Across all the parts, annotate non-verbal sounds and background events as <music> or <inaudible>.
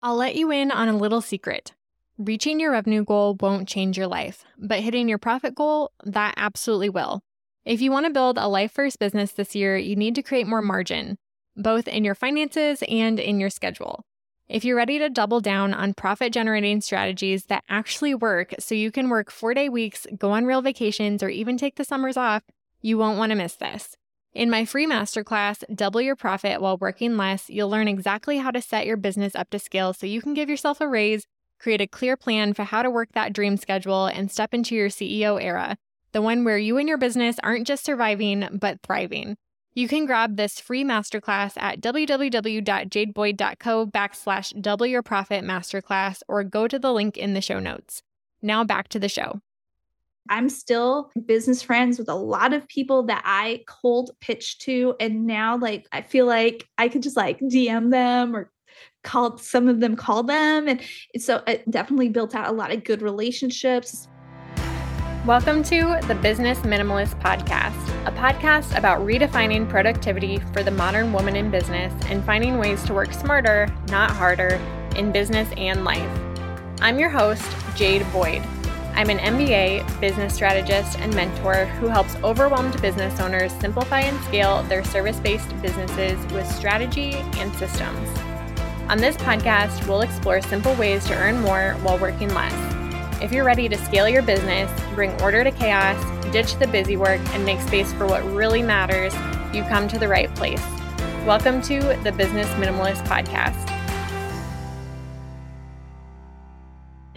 I'll let you in on a little secret. Reaching your revenue goal won't change your life, but hitting your profit goal, that absolutely will. If you want to build a life first business this year, you need to create more margin, both in your finances and in your schedule. If you're ready to double down on profit generating strategies that actually work so you can work four day weeks, go on real vacations, or even take the summers off, you won't want to miss this. In my free masterclass, Double Your Profit While Working Less, you'll learn exactly how to set your business up to scale so you can give yourself a raise, create a clear plan for how to work that dream schedule, and step into your CEO era, the one where you and your business aren't just surviving, but thriving. You can grab this free masterclass at www.jadeboyd.co backslash double your profit masterclass or go to the link in the show notes. Now back to the show. I'm still business friends with a lot of people that I cold pitch to. And now, like, I feel like I could just like DM them or call some of them, call them. And so it definitely built out a lot of good relationships. Welcome to the Business Minimalist Podcast, a podcast about redefining productivity for the modern woman in business and finding ways to work smarter, not harder, in business and life. I'm your host, Jade Boyd. I'm an MBA, business strategist, and mentor who helps overwhelmed business owners simplify and scale their service based businesses with strategy and systems. On this podcast, we'll explore simple ways to earn more while working less. If you're ready to scale your business, bring order to chaos, ditch the busy work, and make space for what really matters, you've come to the right place. Welcome to the Business Minimalist Podcast.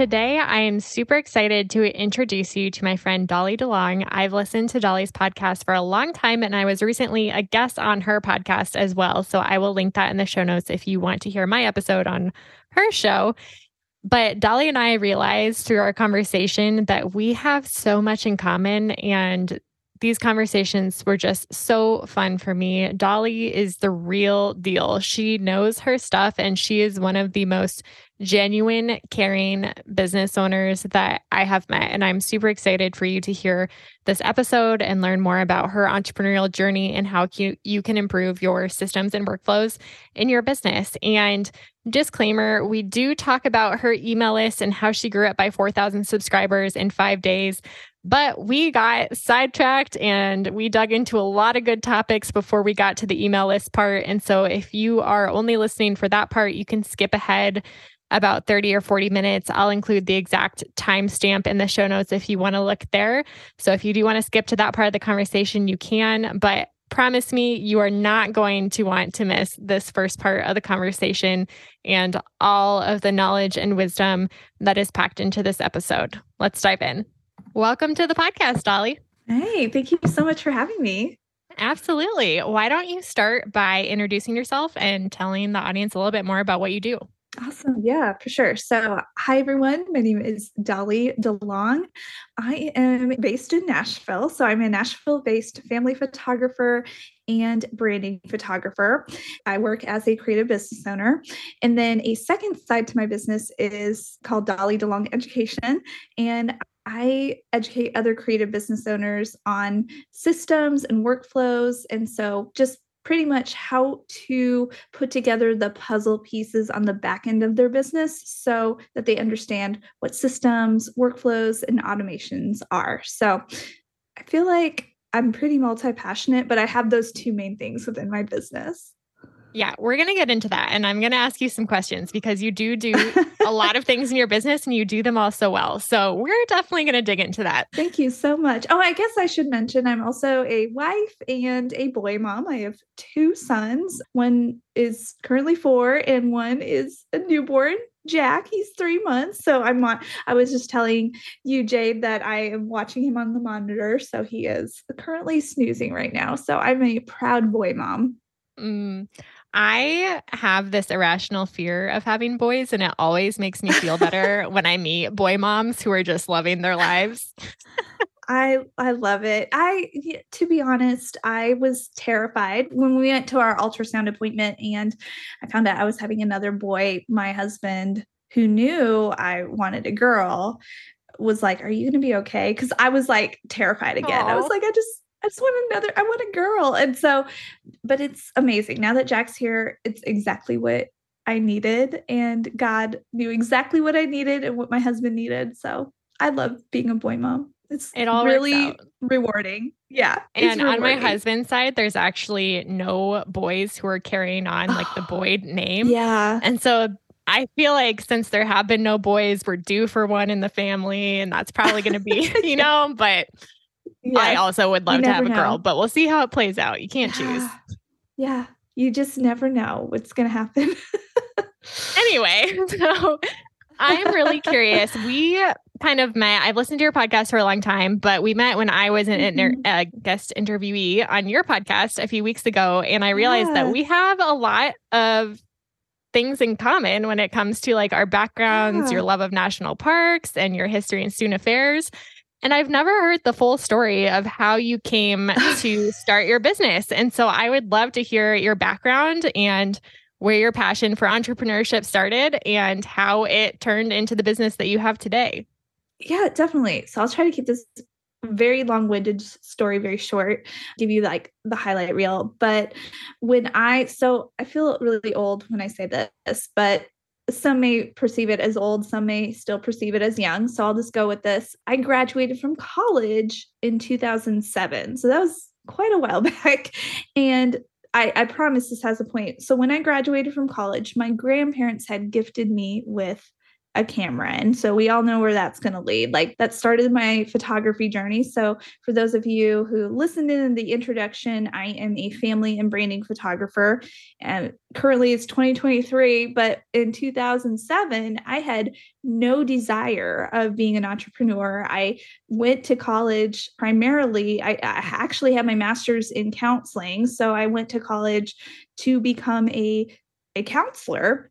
Today, I am super excited to introduce you to my friend Dolly DeLong. I've listened to Dolly's podcast for a long time, and I was recently a guest on her podcast as well. So I will link that in the show notes if you want to hear my episode on her show. But Dolly and I realized through our conversation that we have so much in common, and these conversations were just so fun for me. Dolly is the real deal. She knows her stuff, and she is one of the most genuine, caring business owners that I have met. And I'm super excited for you to hear this episode and learn more about her entrepreneurial journey and how you, you can improve your systems and workflows in your business. And disclaimer we do talk about her email list and how she grew up by 4,000 subscribers in five days. But we got sidetracked and we dug into a lot of good topics before we got to the email list part. And so if you are only listening for that part, you can skip ahead about 30 or 40 minutes. I'll include the exact timestamp in the show notes if you want to look there. So if you do want to skip to that part of the conversation, you can. But promise me you are not going to want to miss this first part of the conversation and all of the knowledge and wisdom that is packed into this episode. Let's dive in. Welcome to the podcast, Dolly. Hey, thank you so much for having me. Absolutely. Why don't you start by introducing yourself and telling the audience a little bit more about what you do? Awesome. Yeah, for sure. So, hi, everyone. My name is Dolly DeLong. I am based in Nashville. So, I'm a Nashville based family photographer and branding photographer. I work as a creative business owner. And then a second side to my business is called Dolly DeLong Education. And I educate other creative business owners on systems and workflows. And so, just pretty much how to put together the puzzle pieces on the back end of their business so that they understand what systems, workflows, and automations are. So I feel like I'm pretty multi passionate, but I have those two main things within my business. Yeah, we're going to get into that. And I'm going to ask you some questions because you do do <laughs> a lot of things in your business and you do them all so well. So we're definitely going to dig into that. Thank you so much. Oh, I guess I should mention I'm also a wife and a boy mom. I have two sons. One is currently four and one is a newborn. Jack, he's three months. So I'm on, I was just telling you, Jade, that I am watching him on the monitor. So he is currently snoozing right now. So I'm a proud boy mom. Mm. I have this irrational fear of having boys, and it always makes me feel better when I meet boy moms who are just loving their lives. I I love it. I to be honest, I was terrified when we went to our ultrasound appointment and I found out I was having another boy. My husband, who knew I wanted a girl, was like, "Are you going to be okay?" Cuz I was like terrified again. Aww. I was like, "I just I just want another, I want a girl. And so, but it's amazing. Now that Jack's here, it's exactly what I needed, and God knew exactly what I needed and what my husband needed. So I love being a boy mom. It's it all really rewarding. Yeah. And on my husband's side, there's actually no boys who are carrying on like the <gasps> Boyd name. Yeah. And so I feel like since there have been no boys, we're due for one in the family, and that's probably going to be, <laughs> you know, but yeah. I also would love to have a girl, but we'll see how it plays out. You can't yeah. choose. Yeah. You just never know what's going to happen. <laughs> anyway, <laughs> so I'm really curious. We kind of met. I've listened to your podcast for a long time, but we met when I was an inter- mm-hmm. a guest interviewee on your podcast a few weeks ago, and I realized yeah. that we have a lot of things in common when it comes to like our backgrounds, yeah. your love of national parks, and your history and student affairs. And I've never heard the full story of how you came <laughs> to start your business. And so I would love to hear your background and where your passion for entrepreneurship started and how it turned into the business that you have today. Yeah, definitely. So I'll try to keep this very long-winded story very short give you like the highlight reel but when i so i feel really old when i say this but some may perceive it as old some may still perceive it as young so i'll just go with this i graduated from college in 2007 so that was quite a while <laughs> back and I, I promise this has a point. So when I graduated from college, my grandparents had gifted me with a camera. And so we all know where that's going to lead. Like that started my photography journey. So for those of you who listened in the introduction, I am a family and branding photographer. And currently it's 2023, but in 2007, I had no desire of being an entrepreneur. I went to college primarily, I, I actually had my master's in counseling. So I went to college to become a a counselor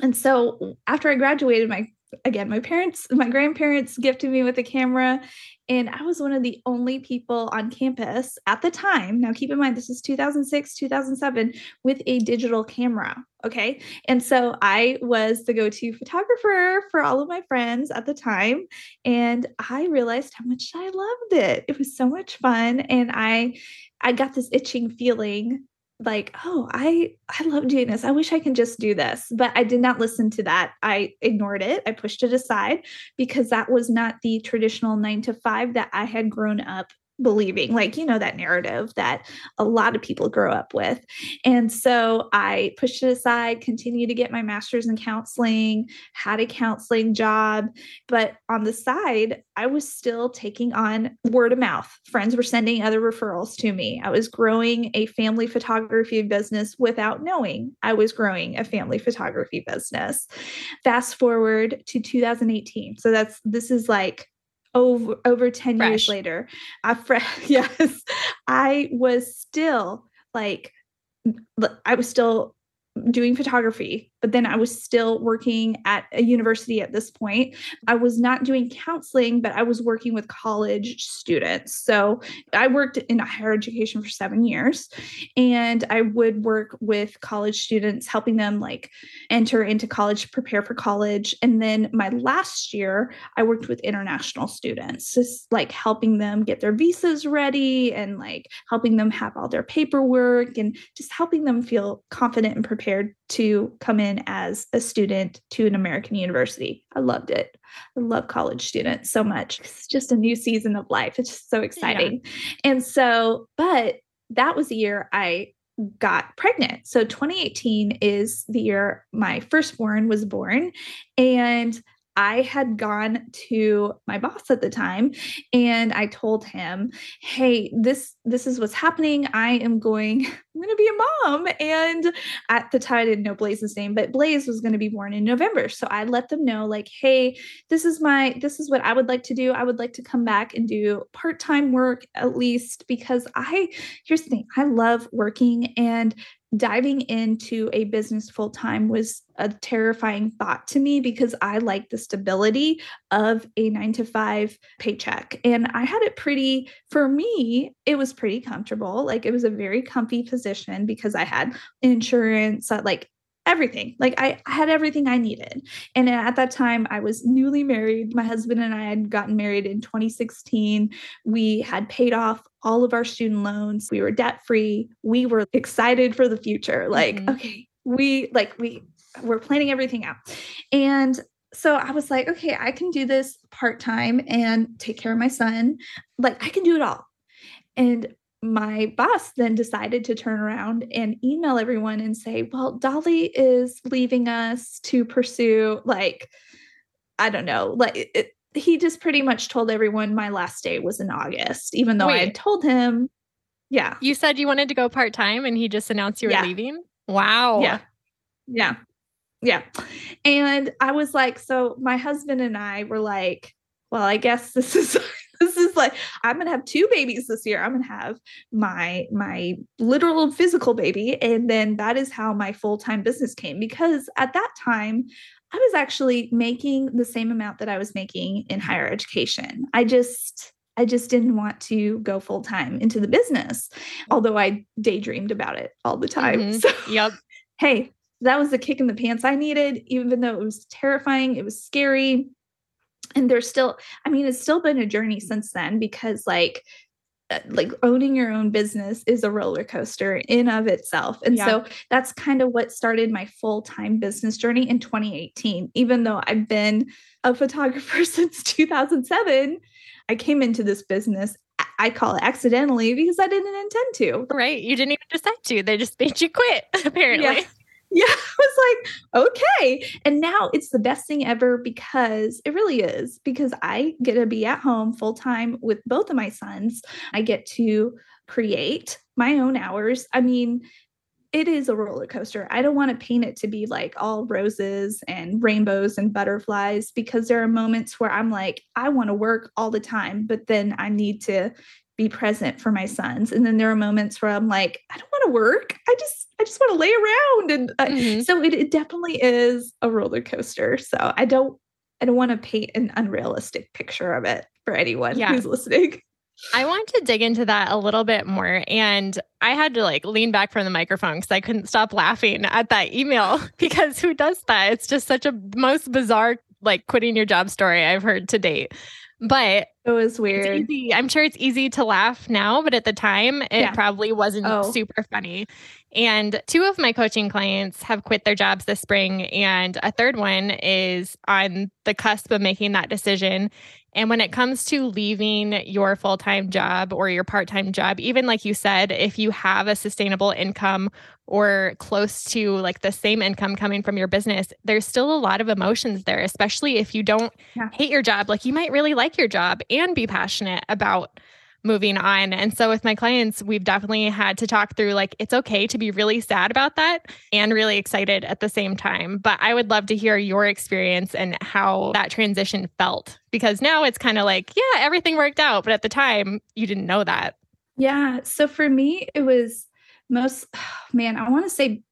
and so after I graduated, my again, my parents, my grandparents gifted me with a camera. And I was one of the only people on campus at the time. Now, keep in mind, this is 2006, 2007, with a digital camera. Okay. And so I was the go to photographer for all of my friends at the time. And I realized how much I loved it. It was so much fun. And I, I got this itching feeling like oh i i love doing this. I wish i can just do this. But i did not listen to that. I ignored it. I pushed it aside because that was not the traditional 9 to 5 that i had grown up believing like you know that narrative that a lot of people grow up with. And so i pushed it aside continued to get my master's in counseling had a counseling job. But on the side i was still taking on word of mouth. Friends were sending other referrals to me. I was growing a family photography business without knowing i was growing a family photography business. Fast forward to 2018 so that's this is like over over 10 Fresh. years later i fre- <laughs> yes i was still like i was still doing photography, but then I was still working at a university at this point. I was not doing counseling, but I was working with college students. So I worked in higher education for seven years, and I would work with college students, helping them like enter into college, prepare for college. And then my last year, I worked with international students, just like helping them get their visas ready and like helping them have all their paperwork and just helping them feel confident and prepared prepared to come in as a student to an American university. I loved it. I love college students so much. It's just a new season of life. It's just so exciting. Yeah. And so, but that was the year I got pregnant. So 2018 is the year my firstborn was born. And I had gone to my boss at the time and I told him, "Hey, this this is what's happening. I am going <laughs> I'm going to be a mom." And at the time I didn't know Blaze's name, but Blaze was going to be born in November. So I let them know like, "Hey, this is my this is what I would like to do. I would like to come back and do part-time work at least because I here's the thing. I love working and diving into a business full time was a terrifying thought to me because I like the stability of a nine to five paycheck. And I had it pretty, for me, it was pretty comfortable. Like it was a very comfy position because I had insurance, like everything. Like I, had everything I needed. And at that time, I was newly married. My husband and I had gotten married in 2016. We had paid off all of our student loans. We were debt free. We were excited for the future. Like, mm-hmm. okay, we like we we're planning everything out. And so I was like, okay, I can do this part time and take care of my son. Like, I can do it all. And my boss then decided to turn around and email everyone and say, well, Dolly is leaving us to pursue, like, I don't know, like, it, he just pretty much told everyone my last day was in August, even though Wait. I had told him, yeah. You said you wanted to go part time and he just announced you were yeah. leaving? Wow. Yeah. Yeah. Yeah. And I was like, so my husband and I were like, well, I guess this <laughs> is <laughs> like I'm gonna have two babies this year. I'm gonna have my my literal physical baby, and then that is how my full time business came. Because at that time, I was actually making the same amount that I was making in higher education. I just I just didn't want to go full time into the business, although I daydreamed about it all the time. Mm-hmm. So, yep. <laughs> Hey, that was the kick in the pants I needed, even though it was terrifying, it was scary. And there's still, I mean, it's still been a journey since then because, like, uh, like owning your own business is a roller coaster in of itself and yeah. so that's kind of what started my full-time business journey in 2018 even though i've been a photographer <laughs> since 2007 i came into this business I call it accidentally because I didn't intend to. Right. You didn't even decide to. They just made you quit, <laughs> apparently. Yeah. <laughs> Yeah, I was like, okay. And now it's the best thing ever because it really is, because I get to be at home full time with both of my sons. I get to create my own hours. I mean, it is a roller coaster. I don't want to paint it to be like all roses and rainbows and butterflies because there are moments where I'm like, I want to work all the time, but then I need to be present for my sons. And then there are moments where I'm like, I don't want to work. I just, I just want to lay around. And uh, mm-hmm. so it, it definitely is a roller coaster. So I don't, I don't want to paint an unrealistic picture of it for anyone yeah. who's listening. I want to dig into that a little bit more. And I had to like lean back from the microphone because I couldn't stop laughing at that email <laughs> because who does that? It's just such a most bizarre, like quitting your job story I've heard to date. But it was weird. I'm sure it's easy to laugh now, but at the time, it yeah. probably wasn't oh. super funny. And two of my coaching clients have quit their jobs this spring, and a third one is on the cusp of making that decision. And when it comes to leaving your full time job or your part time job, even like you said, if you have a sustainable income or close to like the same income coming from your business, there's still a lot of emotions there, especially if you don't yeah. hate your job. Like you might really like your job and be passionate about moving on. And so with my clients, we've definitely had to talk through like it's okay to be really sad about that and really excited at the same time. But I would love to hear your experience and how that transition felt because now it's kind of like, yeah, everything worked out, but at the time you didn't know that. Yeah, so for me it was most <sighs> man, I want to say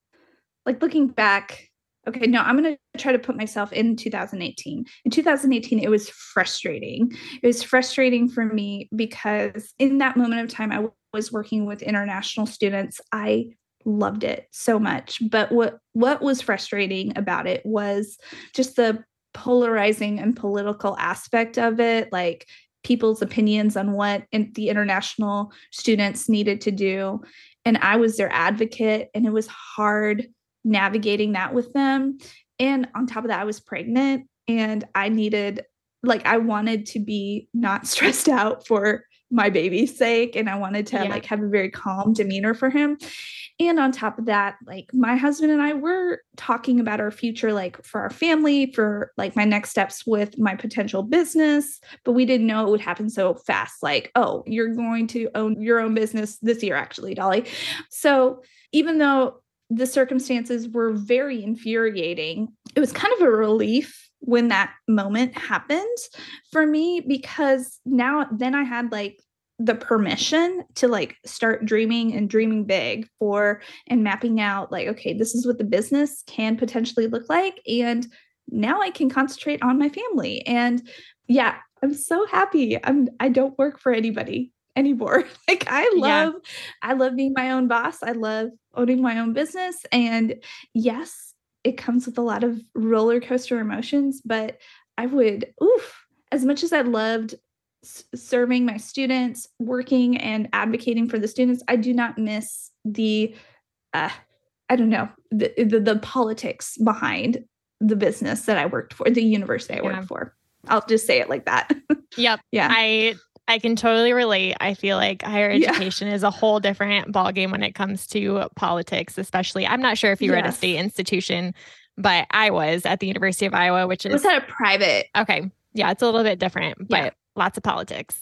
like looking back okay no i'm going to try to put myself in 2018 in 2018 it was frustrating. It was frustrating for me because in that moment of time i was working with international students. I loved it so much. But what what was frustrating about it was just the polarizing and political aspect of it like people's opinions on what in the international students needed to do. And i was their advocate and it was hard navigating that with them. And on top of that, I was pregnant and I needed, like, I wanted to be not <laughs> stressed out for my baby's sake. And I wanted to yeah. like have a very calm demeanor for him. And on top of that, like my husband and I were talking about our future, like for our family, for like my next steps with my potential business, but we didn't know it would happen so fast. Like, oh, you're going to own your own business this year, actually, Dolly. So even though the circumstances were very infuriating. It was kind of a relief when that moment happened for me because now then I had like the permission to like start dreaming and dreaming big for and mapping out like okay this is what the business can potentially look like and now I can concentrate on my family. And yeah I'm so happy. I'm I don't work for anybody anymore. <laughs> like I love yeah. I love being my own boss. I love owning my own business and yes, it comes with a lot of roller coaster emotions, but I would oof as much as I loved s- serving my students, working and advocating for the students, I do not miss the uh I don't know, the, the, the politics behind the business that I worked for, the university I yeah. worked for. I'll just say it like that. <laughs> Yep. yeah. I I can totally relate. I feel like higher education yeah. is a whole different ballgame when it comes to politics, especially. I'm not sure if you yes. were at a state institution, but I was at the University of Iowa, which is was that a private. Okay. Yeah, it's a little bit different, but yeah. lots of politics.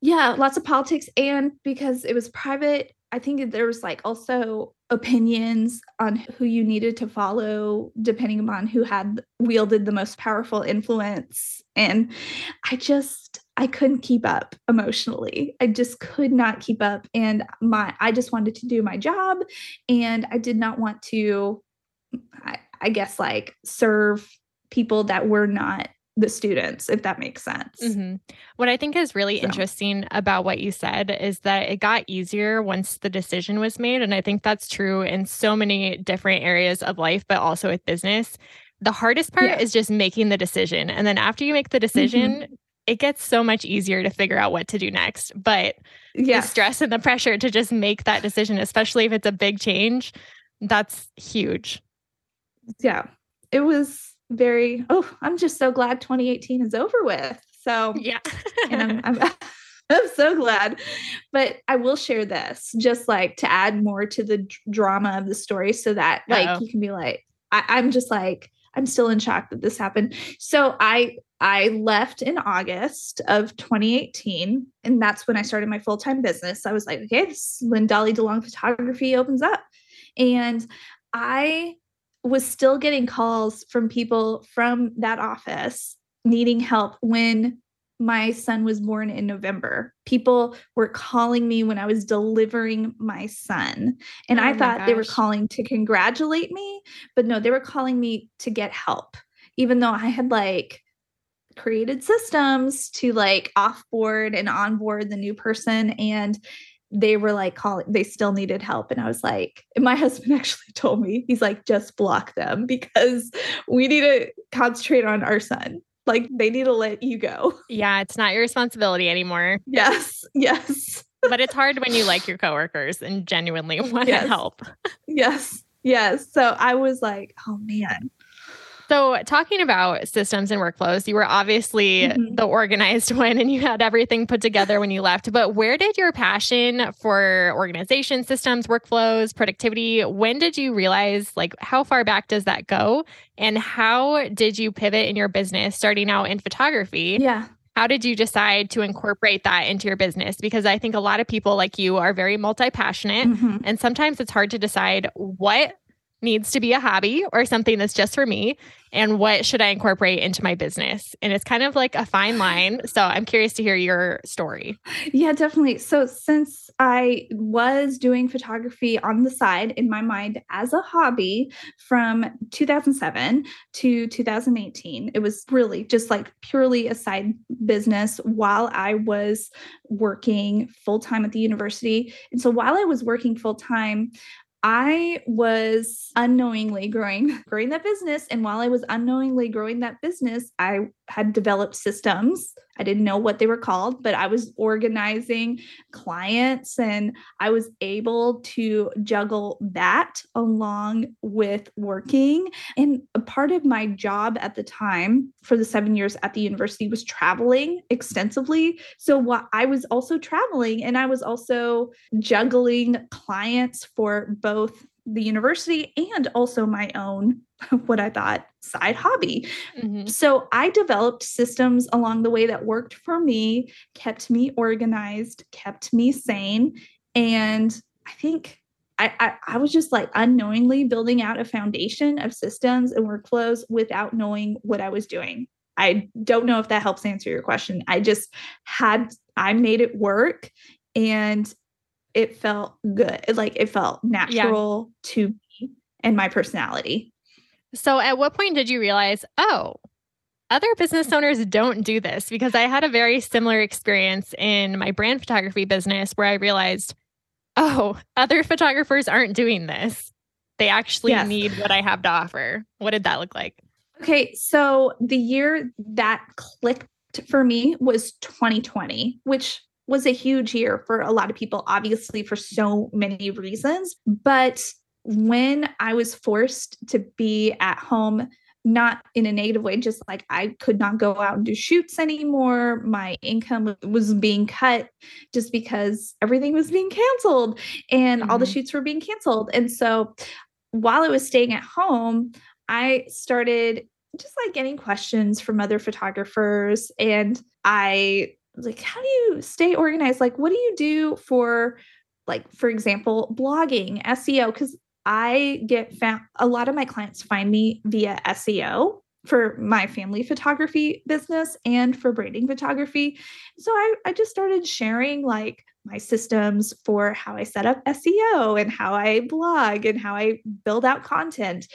Yeah, lots of politics. And because it was private, I think there was like also opinions on who you needed to follow depending upon who had wielded the most powerful influence. And I just I couldn't keep up emotionally. I just could not keep up. And my I just wanted to do my job and I did not want to I, I guess like serve people that were not the students, if that makes sense. Mm-hmm. What I think is really so. interesting about what you said is that it got easier once the decision was made. And I think that's true in so many different areas of life, but also with business. The hardest part yeah. is just making the decision. And then after you make the decision, mm-hmm. It gets so much easier to figure out what to do next. But yes. the stress and the pressure to just make that decision, especially if it's a big change, that's huge. Yeah. It was very oh i'm just so glad 2018 is over with so yeah and I'm, <laughs> I'm, <laughs> I'm so glad but i will share this just like to add more to the d- drama of the story so that like Uh-oh. you can be like I, i'm just like i'm still in shock that this happened so i I left in August of 2018, and that's when I started my full time business. I was like, okay, this when Dolly DeLong Photography opens up. And I was still getting calls from people from that office needing help when my son was born in November. People were calling me when I was delivering my son. And oh I thought they were calling to congratulate me, but no, they were calling me to get help, even though I had like created systems to like offboard and onboard the new person. And they were like calling they still needed help and i was like my <laughs> husband actually told me he's like just block them because we need to concentrate on our son like they need to let you go. <laughs> Yeah it's not your responsibility anymore. Yes yes. <laughs> But it's hard when you like your coworkers and genuinely <laughs> want yes. to help. Yes yes. So i was like oh man so, talking about systems and workflows, you were obviously mm-hmm. the organized <laughs> one and you had everything put together when you left. But where did your passion for organization, systems, workflows, productivity, when did you realize, like, how far back does that go? And how did you pivot in your business starting out in photography? Yeah. How did you decide to incorporate that into your business? Because I think a lot of people like you are very multi passionate, mm-hmm. and sometimes it's hard to decide what needs to be a hobby or something that's just for me and what should I incorporate into my business? And it's kind of like a fine line. So I'm curious to hear your story. Yeah, definitely. So since I was doing photography on the side in my mind as a hobby from 2007 to 2018, it was really just like purely a side business while I was working full time at the university. And so while I was working full time, I was unknowingly growing <laughs> growing that business and while I was unknowingly growing that business I had developed systems. I didn't know what they were called, but I was organizing clients and I was able to juggle that along with working. And a part of my job at the time for the seven years at the university was traveling extensively. So what I was also traveling and I was also juggling clients for both the university and also my own <laughs> what I thought side hobby. Mm-hmm. So I developed systems along the way that worked for me, kept me organized, kept me sane. And I think I, I, I, was just like unknowingly building out a foundation of systems and workflows without knowing what I was doing. I don't know if that helps answer your question. I just had, I made it work and it felt good. Like it felt natural yeah. to me and my personality. So, at what point did you realize, oh, other business owners don't do this? Because I had a very similar experience in my brand photography business where I realized, oh, other photographers aren't doing this. They actually yes. need what I have to offer. What did that look like? Okay. So, the year that clicked for me was 2020, which was a huge year for a lot of people, obviously, for so many reasons. But when I was forced to be at home, not in a negative way, just like I could not go out and do shoots anymore. My income was being cut just because everything was being canceled and mm-hmm. all the mm-hmm. shoots were being canceled. And so while I was staying at home, I started just like getting questions from other photographers and I like how do you stay organized like what do you do for like for example blogging SEO cuz I get found a lot of my clients find me via SEO for my family photography business and for branding photography. So I, I just started sharing like my systems for how I set up SEO and how I blog and how I build out content.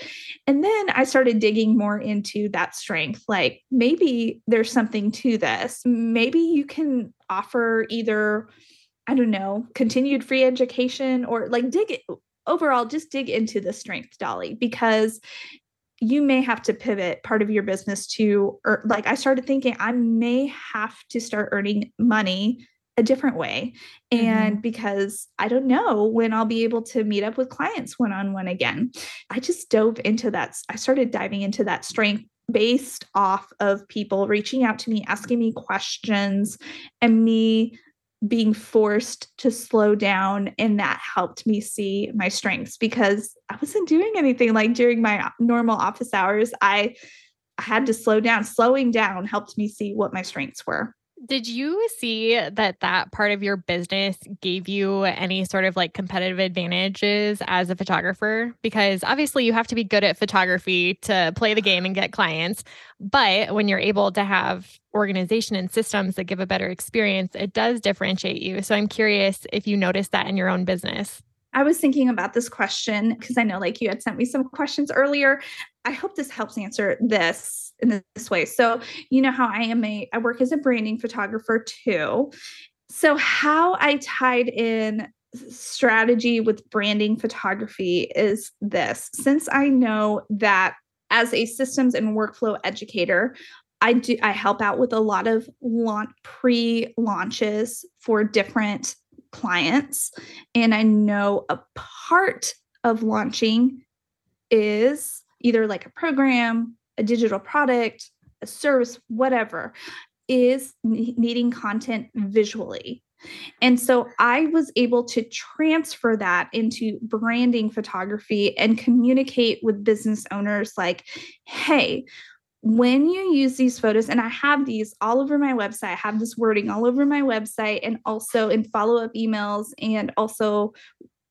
And then I started digging more into that strength. Like maybe there's something to this. Maybe you can offer either I don't know, continued free education or like dig it overall just dig into the strength dolly because you may have to pivot part of your business to or like i started thinking i may have to start earning money a different way and mm-hmm. because i don't know when i'll be able to meet up with clients one on one again. I just dove into that i started diving into that strength based off of people reaching out to me asking me questions and me being forced to slow down and that helped me see my strengths because I wasn't doing anything like during my normal office hours. I had to slow down. Slowing down helped me see what my strengths were did you see that that part of your business gave you any sort of like competitive advantages as a photographer? Because obviously you have to be good at photography to play the game and get clients. But when you're able to have organization and systems that give a better experience, it does differentiate you. So I'm curious if you noticed that in your own business. I was thinking about this question because I know like you had sent me some questions earlier. I hope this helps answer this in this way. So, you know how I am a I work as a branding photographer too. So, how I tied in strategy with branding photography is this. Since I know that as a systems and workflow educator, I do I help out with a lot of launch pre-launches for different clients and I know a part of launching is either like a program, a digital product, a service, whatever, is needing content visually. And so I was able to transfer that into branding photography and communicate with business owners like, hey, when you use these photos, and I have these all over my website, I have this wording all over my website and also in follow up emails and also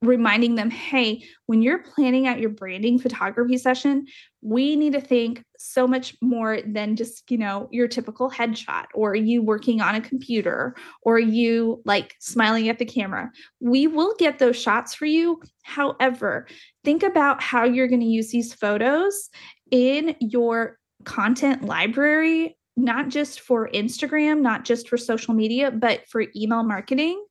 reminding them, hey, when you're planning out your branding photography session, we need to think so much more than just, you know, your typical headshot or you working on a computer or you like smiling at the camera. We will get those shots for you. However, think about how you're going to use these photos in your content library not just for Instagram, not just for social media, but for email marketing,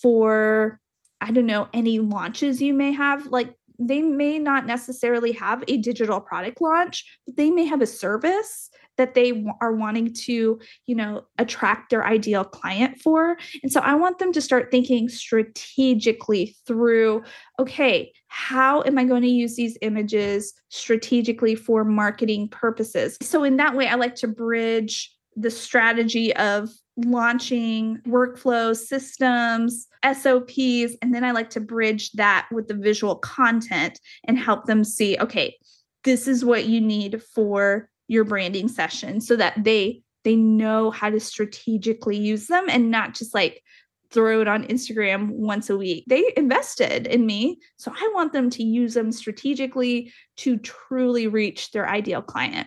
for I don't know, any launches you may have. Like they may not necessarily have a digital product launch, but they may have a service that they are wanting to, you know, attract their ideal client for. And so I want them to start thinking strategically through okay, how am I going to use these images strategically for marketing purposes? So in that way I like to bridge the strategy of launching workflows, systems, SOPs, and then I like to bridge that with the visual content and help them see, okay, this is what you need for your branding session so that they they know how to strategically use them and not just like throw it on Instagram once a week. They invested in me, so I want them to use them strategically to truly reach their ideal client.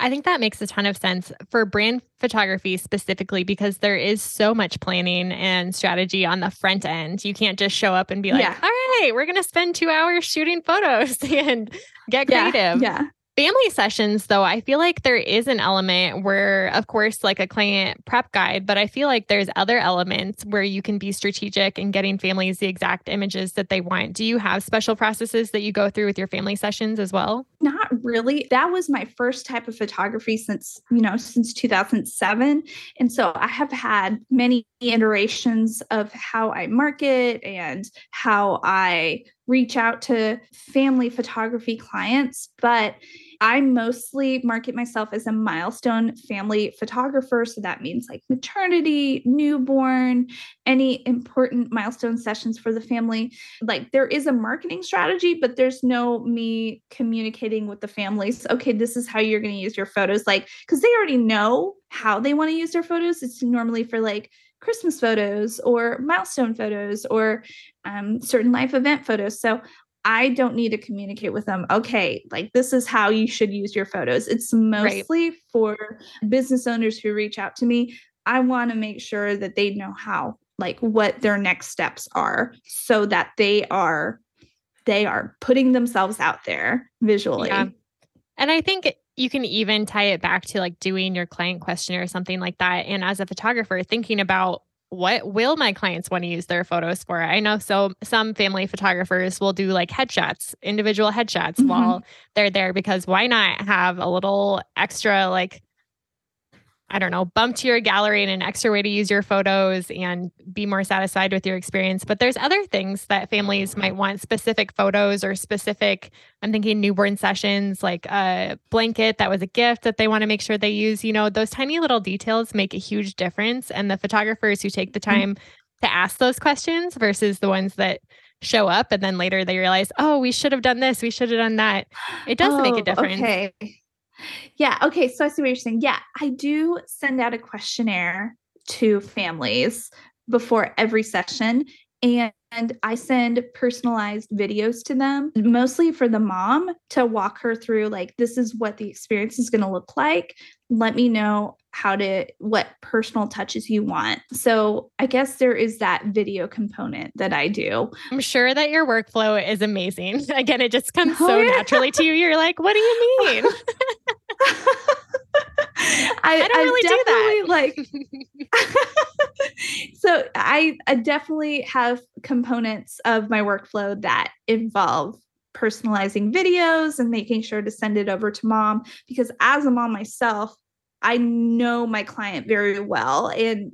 I think that makes a ton of sense for brand photography specifically because there is so much planning and strategy on the front end. You can't just show up and be like, yeah. all right, we're going to spend two hours shooting photos <laughs> and get creative. Yeah. yeah family sessions though i feel like there is an element where of course like a client prep guide but i feel like there's other elements where you can be strategic in getting families the exact images that they want. Do you have special processes that you go through with your family sessions as well? Not really. That was my first type of photography since you know since 2007 and so i have had many iterations of how i market and how i reach out to family photography clients, but I mostly market myself as a milestone family photographer. So that means like maternity, newborn, any important milestone sessions for the family. Like there is a marketing strategy, but there's no me communicating with the families. Okay, this is how you're going to use your photos. Like, because they already know how they want to use their photos. It's normally for like, Christmas photos or milestone photos or um, certain life event photos. So I don't need to communicate with them. Okay, like this is how you should use your photos. It's mostly right. for business owners who reach out to me. I want to make sure that they know how, like what their next steps are so that they are they are putting themselves out there visually. Yeah. And I think you can even tie it back to like doing your client questionnaire or something like that. And as a photographer, thinking about what will my clients want to use their photos for? I know so some family photographers will do like headshots, individual headshots mm-hmm. while they're there because why not have a little extra like I don't know, bump to your gallery and an extra way to use your photos and be more satisfied with your experience. But there's other things that families might want specific photos or specific, I'm thinking newborn sessions, like a blanket that was a gift that they want to make sure they use. You know, those tiny little details make a huge difference. And the photographers who take the mm-hmm. time mm-hmm. to ask those questions versus the ones that show up and then later they realize, oh, we should have done this, we should have done that. It does oh, make a oh, difference. Okay. Yeah. Okay. So I see what you're saying. Yeah. I do send out a questionnaire to families before every session. And I send personalized videos to them, mostly for the mom to walk her through like, this is what the experience is going to look like. Let me know how to, what personal touches you want. So I guess there is that video component that I do. I'm sure that your workflow is amazing. <laughs> Again, it just comes oh, so yeah. naturally to you. You're like, what do you mean? <laughs> I, I, don't really do that. Like, <laughs> so I, I definitely have components of my workflow that involve personalizing videos and making sure to send it over to mom because as a mom myself, I know my client very well and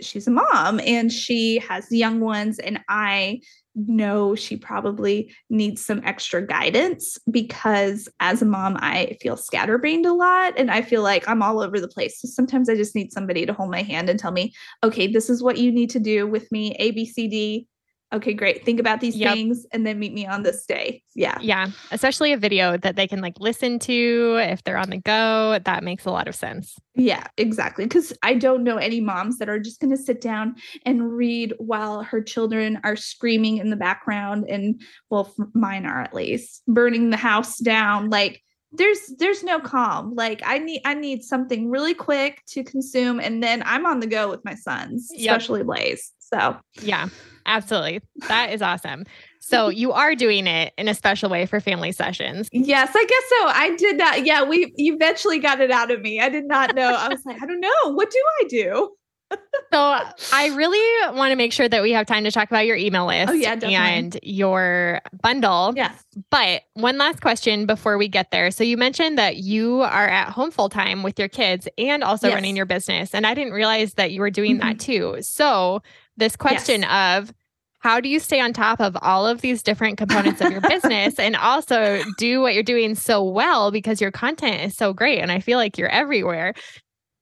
she's a mom and she has young ones and I know she probably needs some extra guidance because as a mom, I feel scatterbrained a lot and I feel like I'm all over the place. So sometimes I just need somebody to hold my hand and tell me, okay, this is what you need to do with me, A, B, C, D okay, great. Think about these yep. things and then meet me on this day. Yeah. Yeah. Especially a video that they can like listen to if they're on the go. That makes a lot of sense. Yeah, exactly. Because I don't know any moms that are just going to sit down and read while her children are screaming in the background. And well, mine are at least burning the house down. Like, there's there's no calm like i need i need something really quick to consume and then i'm on the go with my sons especially yep. blaze so yeah Absolutely. That is awesome. So <laughs> you are doing it in a special way for family sessions. Yes, I guess so. I did not. Yeah, we eventually got it out of me. I did not know. I was like, I don't know. What do I do? <laughs> so I really want to make sure that we have time to talk about your email list oh, yeah, and your bundle. Yes. But one last question before we get there. So you mentioned that you are at home full time with your kids and also yes. running your business. And I didn't realize that you were doing mm-hmm. that too. So this question yes. of how do you stay on top of all of these different components of your <laughs> business and also do what you're doing so well because your content is so great and I feel like you're everywhere?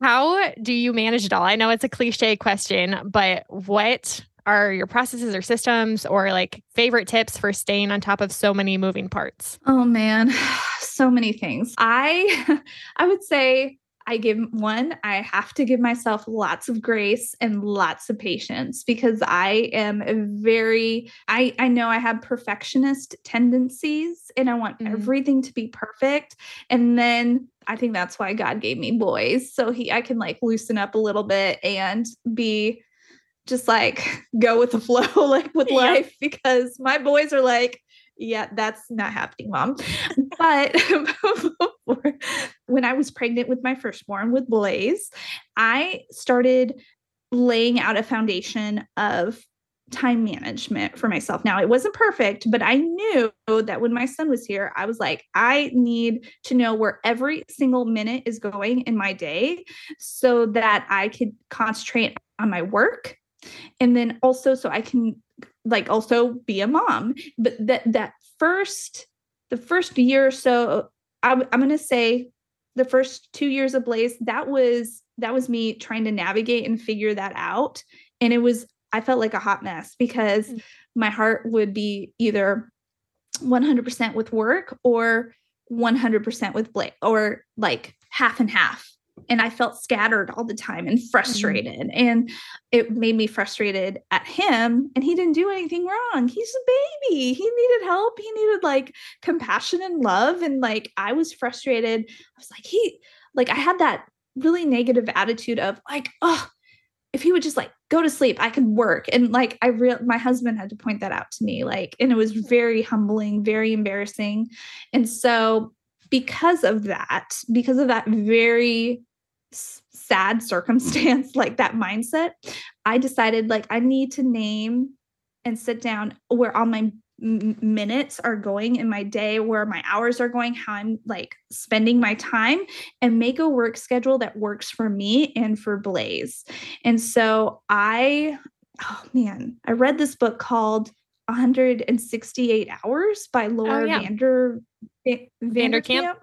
How do you manage it all? I know it's a cliche question, but what are your processes or systems or like favorite tips for staying on top of so many moving parts? Oh man, <sighs> so many things. I <laughs> I would say I give one, I have to give myself lots of grace and lots of patience because I am a very I I know I have perfectionist tendencies and I want mm-hmm. everything to be perfect and then I think that's why God gave me boys so he I can like loosen up a little bit and be just like <laughs> go with the flow <laughs> like with life because my boys are like yeah, that's not happening, mom. but <laughs> when I was pregnant with my firstborn with Blaze, I started laying out a foundation of time management for myself. Now, it wasn't perfect, but I knew that when my son was here, I was like, I need to know where every single minute is going in my day so that I could concentrate on my work. And then also, so I can like also be a mom. But that that first the first year or so, I'm, I'm going to say the first two years of Blaze, that was that was me trying to navigate and figure that out. And it was I felt like a hot mess because mm. my heart would be either 100% with work or 100% with Blaze or like half and half. And I felt scattered all the time and mm-hmm. frustrated. Mm-hmm. And it made me frustrated at him. And he didn't do anything wrong. He's a baby. He needed help. He needed like compassion and love. And like I was frustrated. I was like, he, like, I had that really negative attitude of like, oh, if he would just like go to sleep, I could work. And like I real my husband had to point that out to me. Like, and it was very humbling, very embarrassing. And so because of that, because of that very sad circumstance, <laughs> like that mindset, I decided like I need to name and sit down where all my minutes are going in my day, where my hours are going, how I'm like spending my time, and make a work schedule that works for me and for Blaze. And so I, oh man, I read this book called 168 Hours by oh, Laura oh, yeah. Vander Vanderkam.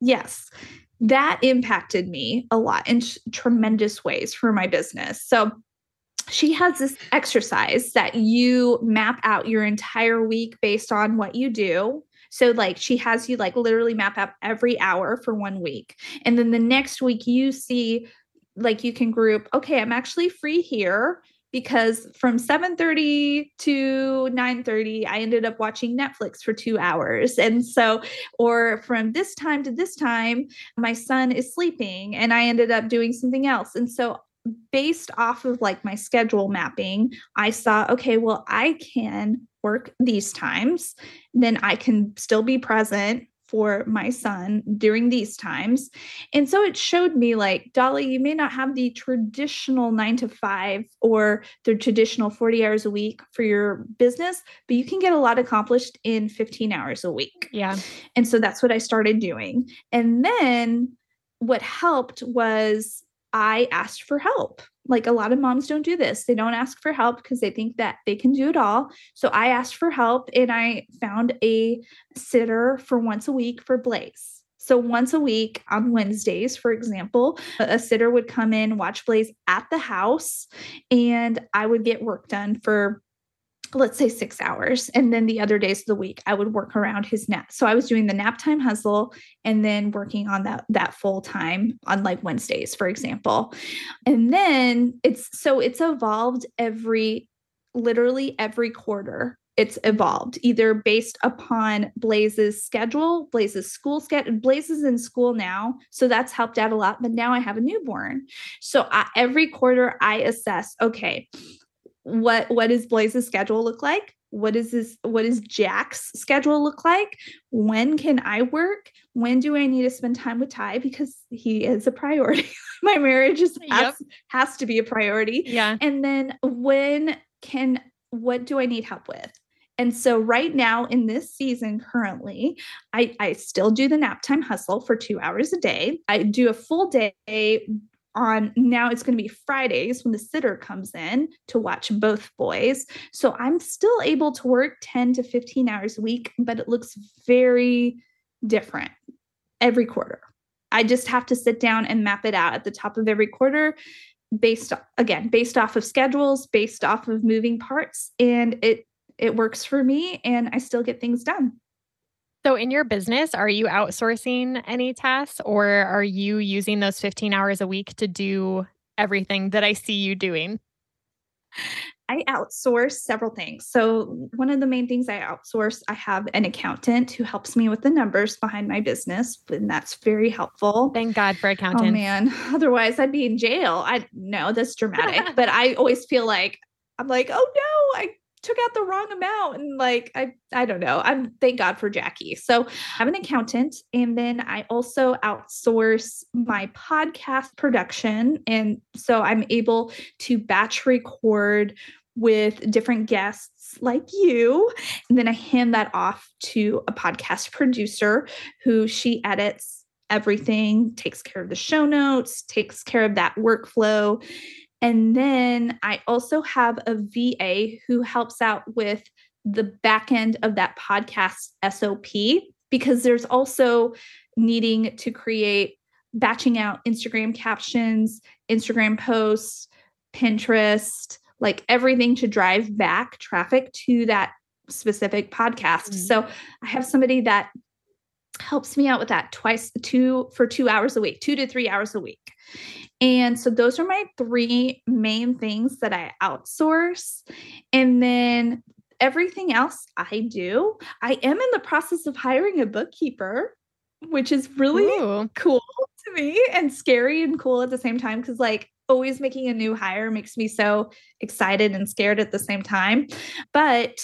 Yes. That impacted me a lot in sh- tremendous ways for my business. So she has this exercise that you map out your entire week based on what you do. So, like, she has you like literally map out every hour for one week. And then the next week, you see, like, you can group, okay, I'm actually free here because from 7:30 to 9:30 I ended up watching Netflix for 2 hours. And so or from this time to this time my son is sleeping and I ended up doing something else. And so based off of like my schedule mapping, I saw, okay, well, I can work these times, then I can still be present for my son during these times. And so it showed me like, Dolly, you may not have the traditional nine to five or the traditional 40 hours a week for your business, but you can get a lot accomplished in 15 hours a week. Yeah. And so that's what I started doing. And then what helped was I asked for help. Like a lot of moms don't do this. They don't ask for help because they think that they can do it all. So I asked for help and I found a sitter for once a week for Blaze. So once a week on Wednesdays, for example, a sitter would come in, watch Blaze at the house, and I would get work done for let's say six hours. And then the other days of the week, I would work around his nap. So I was doing the nap time hustle and then working on that that full time on like Wednesdays, for example. And then it's so it's evolved every literally every quarter. It's evolved either based upon Blaze's schedule, Blaze's school schedule. Blaze is in school now, so that's helped out a lot. But now I have a newborn, so I, every quarter I assess. Okay, what what does Blaze's schedule look like? What is this what does Jack's schedule look like? When can I work? When do I need to spend time with Ty because he is a priority. <laughs> My marriage is has, yep. has to be a priority. Yeah. And then when can what do I need help with? And so right now in this season currently, I, I still do the nap time hustle for two hours a day. I do a full day on now it's going to be Fridays when the sitter comes in to watch both boys. So I'm still able to work 10 to 15 hours a week, but it looks very different every quarter. I just have to sit down and map it out at the top of every quarter based again based off of schedules based off of moving parts and it it works for me and I still get things done. So, in your business, are you outsourcing any tasks or are you using those 15 hours a week to do everything that I see you doing? I outsource several things. So, one of the main things I outsource, I have an accountant who helps me with the numbers behind my business, and that's very helpful. Thank God for oh, accountants. Oh man, <laughs> otherwise I'd be in jail. I know that's dramatic, <laughs> but I always feel like I'm like, oh no, took out the wrong amount and like i i don't know. I'm thank god for jackie. So i'm an accountant and then i also outsource my podcast production and so i'm able to batch record with different guests like you and then i hand that off to a podcast producer who she edits everything takes care of the show notes takes care of that workflow And then I also have a VA who helps out with the back end of that podcast SOP because there's also needing to create batching out Instagram captions, Instagram posts, Pinterest, like everything to drive back traffic to that specific podcast. Mm-hmm. So I have somebody that helps me out with that twice two for 2 hours a week, 2 to 3 hours a week. And so those are my three main things that I outsource. And then everything else I do, I am in the process of hiring a bookkeeper, which is really Ooh. cool to me and scary and cool at the same time because like always making a new hire makes me so excited and scared at the same time. But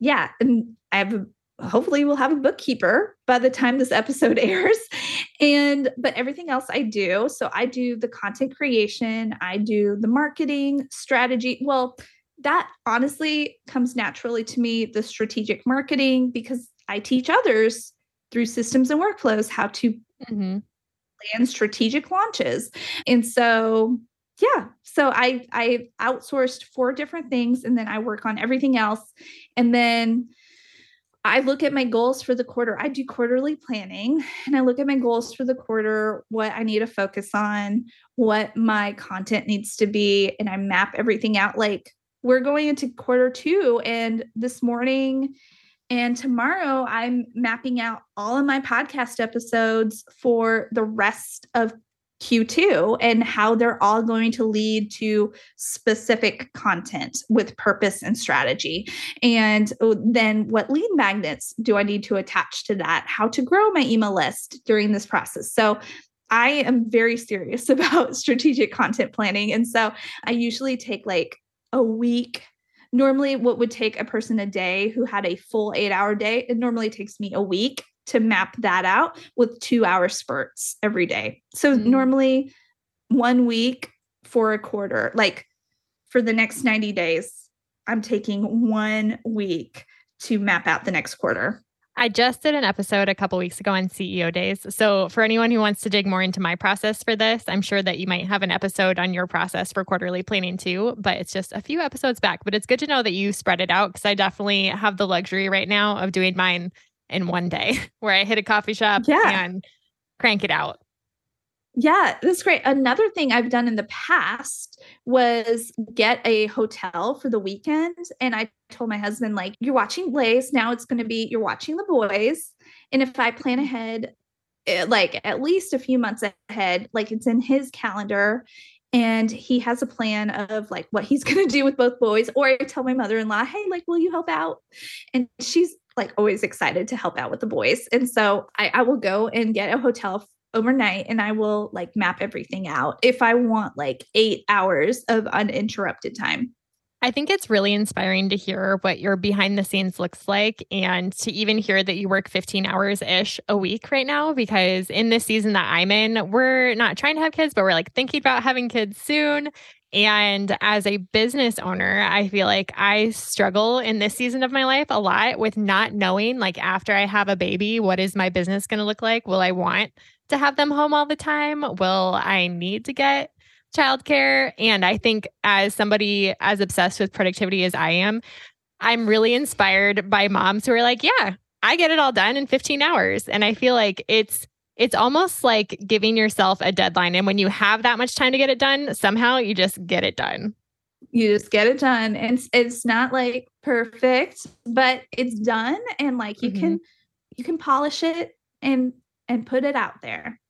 yeah, and I have a hopefully we'll have a bookkeeper by the time this episode <laughs> airs. And but everything else i do so i do the content creation i do the marketing strategy well that honestly comes naturally to me the strategic marketing because i teach others through systems and workflows how to mm-hmm. plan strategic launches. And so yeah so i i outsourced four different things and then i work on everything else. And then I look at my goals for the quarter. I do quarterly planning and I look at my goals for the quarter, what I need to focus on, what my content needs to be, and I map everything out. Like we're going into quarter two, and this morning and tomorrow I'm mapping out all of my podcast episodes for the rest of Q2 and how they're all going to lead to specific content with purpose and strategy. And oh, then what lead magnets do I need to attach to that? How to grow my email list during this process. So I am very serious <laughs> about strategic content planning. And so I usually take like a week normally what would take a person a day who had a full eight hour day it normally takes me a week to map that out with two hour spurts every day. So mm-hmm. normally one week for a quarter, like for the next 90 days, I'm taking one week to map out the next quarter. I just did an episode a couple weeks ago on CEO days. So, for anyone who wants to dig more into my process for this, I'm sure that you might have an episode on your process for quarterly planning too, but it's just a few episodes back. But it's good to know that you spread it out because I definitely have the luxury right now of doing mine in one day <laughs> where I hit a coffee shop yeah. and crank it out. Yeah, that's great. Another thing I've done in the past was get a hotel for the weekend. And I told my husband, like, you're watching Blaze. Now it's going to be, you're watching the boys. And if I plan ahead, eh, like at least a few months ahead, like it's in his calendar and he has a plan of like what he's <laughs> going to do with both boys or i tell my mother-in-law hey like will you help out and she's like always excited to help out with the boys. And so I, I will go and get a hotel overnight and I will like map everything out if I want like eight hours of uninterrupted time. I think it's really inspiring to hear what your behind the scenes looks like and to even hear that you work 15 hours ish a week right now. Because in this season that I'm in, we're not trying to have kids, but we're like thinking about having kids soon. And as a business owner, I feel like I struggle in this season of my life a lot with not knowing, like, after I have a baby, what is my business going to look like? Will I want to have them home all the time? Will I need to get childcare? And I think, as somebody as obsessed with productivity as I am, I'm really inspired by moms who are like, yeah, I get it all done in 15 hours. And I feel like it's it's almost like giving yourself a deadline. And when you have that much time to get it done, somehow you just get it done. You just get it done. And it's, it's not like perfect, but it's done. And like you mm-hmm. can, you can polish it and, and put it out there.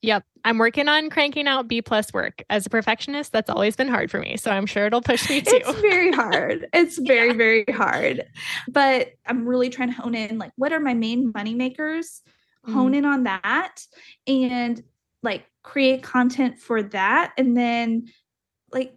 Yep. I'm working on cranking out B plus work. As a perfectionist, that's always been hard for me. So I'm sure it'll push me too. It's very hard. It's <laughs> very, yeah. very hard. But I'm really trying to hone in like what are my main money makers? Hone mm. in on that and like create content for that and then like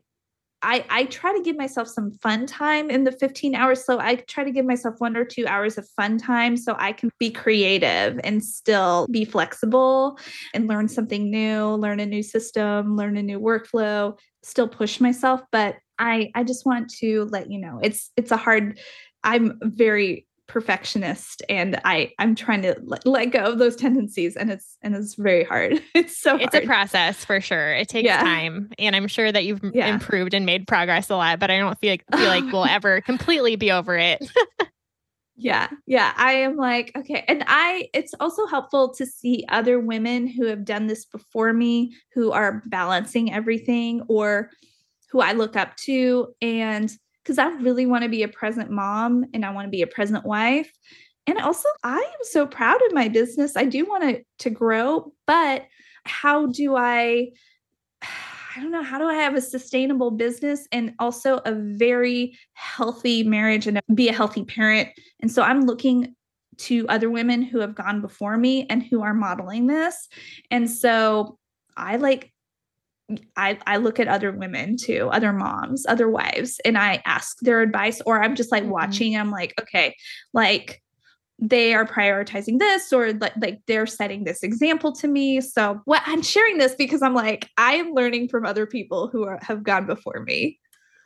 I, I try to give myself some fun time in the 15 hours. So I try to give myself one or two hours of fun time so I can be creative and still be flexible and learn something new, learn a new system, learn a new workflow, still push myself. But I I just want to let you know it's it's a hard I'm very perfectionist and I I'm trying to let, let, go of those tendencies and it's and it's very hard. <laughs> It's so It's hard. a process for sure. It takes yeah. time and I'm sure that you've yeah. improved and made progress a lot, but I don't feel like feel like we'll <laughs> ever completely be over it. yeah. Yeah, I am like okay, and I it's also helpful to see other women who have done this before me who are balancing everything or who I look up to and because I really want to be a present mom and I want to be a present wife. And also, I am so proud of my business. I do want it to grow, but how do I? <sighs> I don't know. How do I have a sustainable business and also a very healthy marriage and be a healthy parent? And so I'm looking to other women who have gone before me and who are modeling this. And so I like I, I look at other women too, other moms, other wives, and I ask their advice, or I'm just like mm-hmm. watching. I'm like, okay, like they are prioritizing this, or like, like they're setting this example to me. So what I'm sharing this because I'm like, I am learning from other people who are, have gone before me.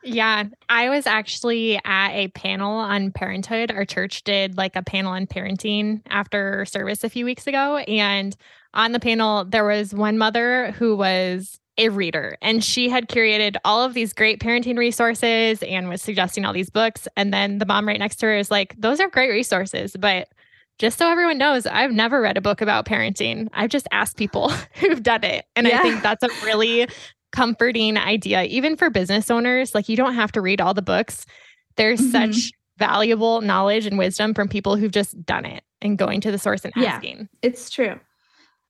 Yeah, I was actually at a panel on parenthood. Our church did like a panel on parenting after service a few weeks ago. And on the panel, there was one mother who was a reader and she had curated all of these great parenting resources and was suggesting all these books. And then the mom right next to her is like, those are great resources, but just so everyone knows, I've never read a book about parenting. I've just asked people <laughs> who've done it. And yeah. I think that's a really comforting idea, even for business owners. Like, you don't have to read all the books. There's mm-hmm. such valuable knowledge and wisdom from people who've just done it and going to the source and asking. Yeah, it's true.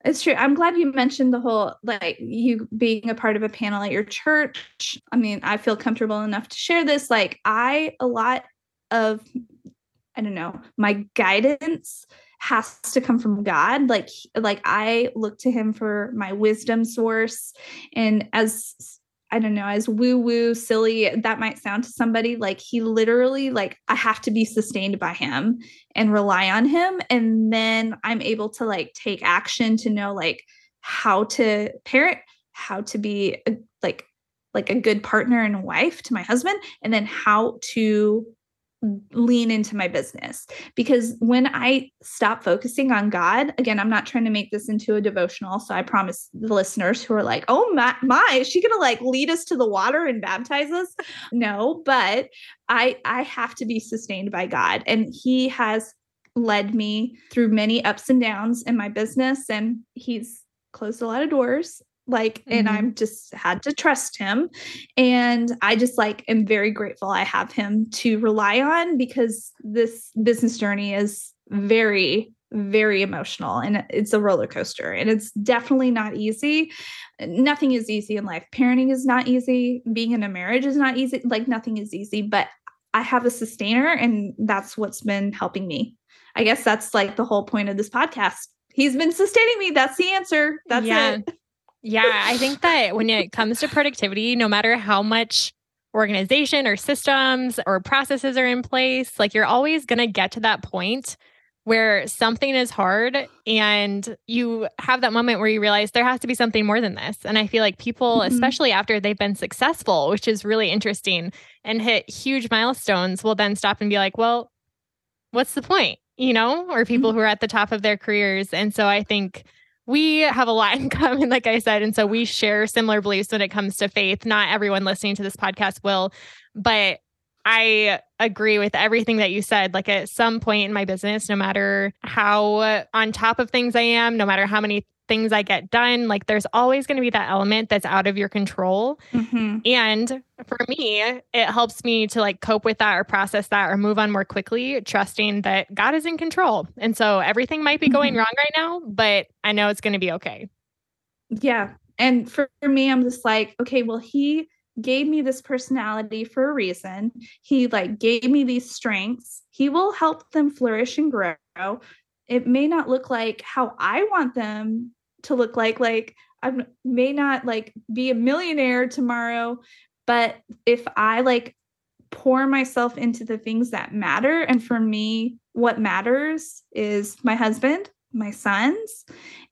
It's true. I'm glad you mentioned the whole like you being a part of a panel at your church. I mean, I feel comfortable enough to share this. Like, I, a lot of, I don't know, my guidance has to come from God. Like, like I look to him for my wisdom source. And as I don't know, as woo woo silly that might sound to somebody, like he literally, like, I have to be sustained by him and rely on him. And then I'm able to like take action to know like how to parent, how to be a, like, like a good partner and wife to my husband, and then how to lean into my business because when I stop focusing on God, again, I'm not trying to make this into a devotional. So I promise the listeners who are like, oh my, my is she gonna like lead us to the water and baptize us? No, but I I have to be sustained by God. And He has led me through many ups and downs in my business and he's closed a lot of doors like mm-hmm. and i'm just had to trust him and i just like am very grateful i have him to rely on because this business journey is very very emotional and it's a roller coaster and it's definitely not easy. Nothing is easy in life. Parenting is not easy. Being in a marriage is not easy. Like nothing is easy but i have a sustainer and that's what's been helping me. I guess that's like the whole point of this podcast. He's been sustaining me. That's the answer. That's yeah. it <laughs> yeah, I think that when it comes to productivity, no matter how much organization or systems or processes are in place, like you're always going to get to that point where something is hard and you have that moment where you realize there has to be something more than this. And I feel like people, mm-hmm. especially after they've been successful, which is really interesting and hit huge milestones, will then stop and be like, well, what's the point? You know, or people mm-hmm. who are at the top of their careers. And so I think we have a lot <laughs> in common, like I said. And so we share similar beliefs when it comes to faith. Not everyone listening to this podcast will, but I agree with everything that you said. Like at some point in my business, no matter how on top of things I am, no matter how many things I get done, like there's always going to be that element that's out of your control. Mm-hmm. And for me, it helps me to like cope with that or process that or move on more quickly, trusting that God is in control. And so everything might be going mm-hmm. wrong right now, but I know it's going to be okay. Yeah. And for, for me, I'm just like, okay, well, he gave me this personality for a reason. He like gave me these strengths. He will help them flourish and grow. It may not look like how I want them to look like like i may not like be a millionaire tomorrow but if i like pour myself into the things that matter and for me what matters is my husband my sons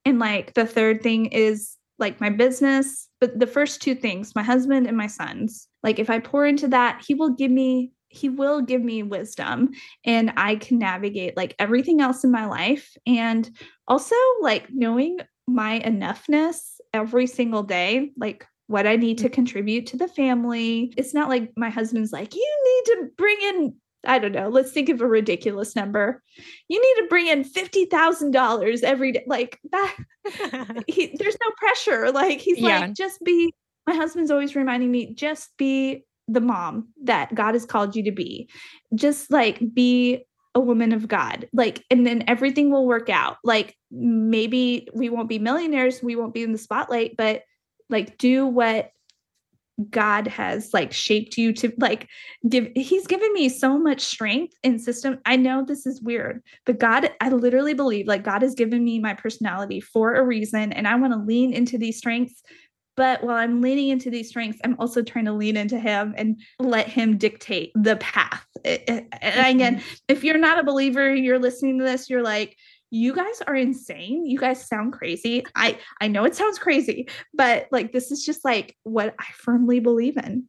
and like the third thing is like my business but the first two things my husband and my sons like if i pour into that he will give me he will give me wisdom and I can navigate like everything else in my life. And also like knowing my enoughness every single day, like what I need to mm. contribute to the family. It's not like my husband's like, you need to bring in, I don't know, let's think of a ridiculous number. You need to bring in $50,000 every day. Like that, <laughs> he, there's no pressure. Like he's yeah. like, just be, my husband's always reminding me, just be the mom that God has called you to be. Just like be a woman of God. Like, and then everything will work out. Like, maybe we won't be millionaires, we won't be in the spotlight, but like, do what God has like shaped you to like give. He's given me so much strength and system. I know this is weird, but God, I literally believe like God has given me my personality for a reason, and I want to lean into these strengths but while I'm leaning into these strengths, I'm also trying to lean into him and let him dictate the path. And again, mm-hmm. if you're not a believer, you're listening to this, you're like, you guys are insane. You guys sound crazy. I I know it sounds crazy, but like this is just like what I firmly believe in.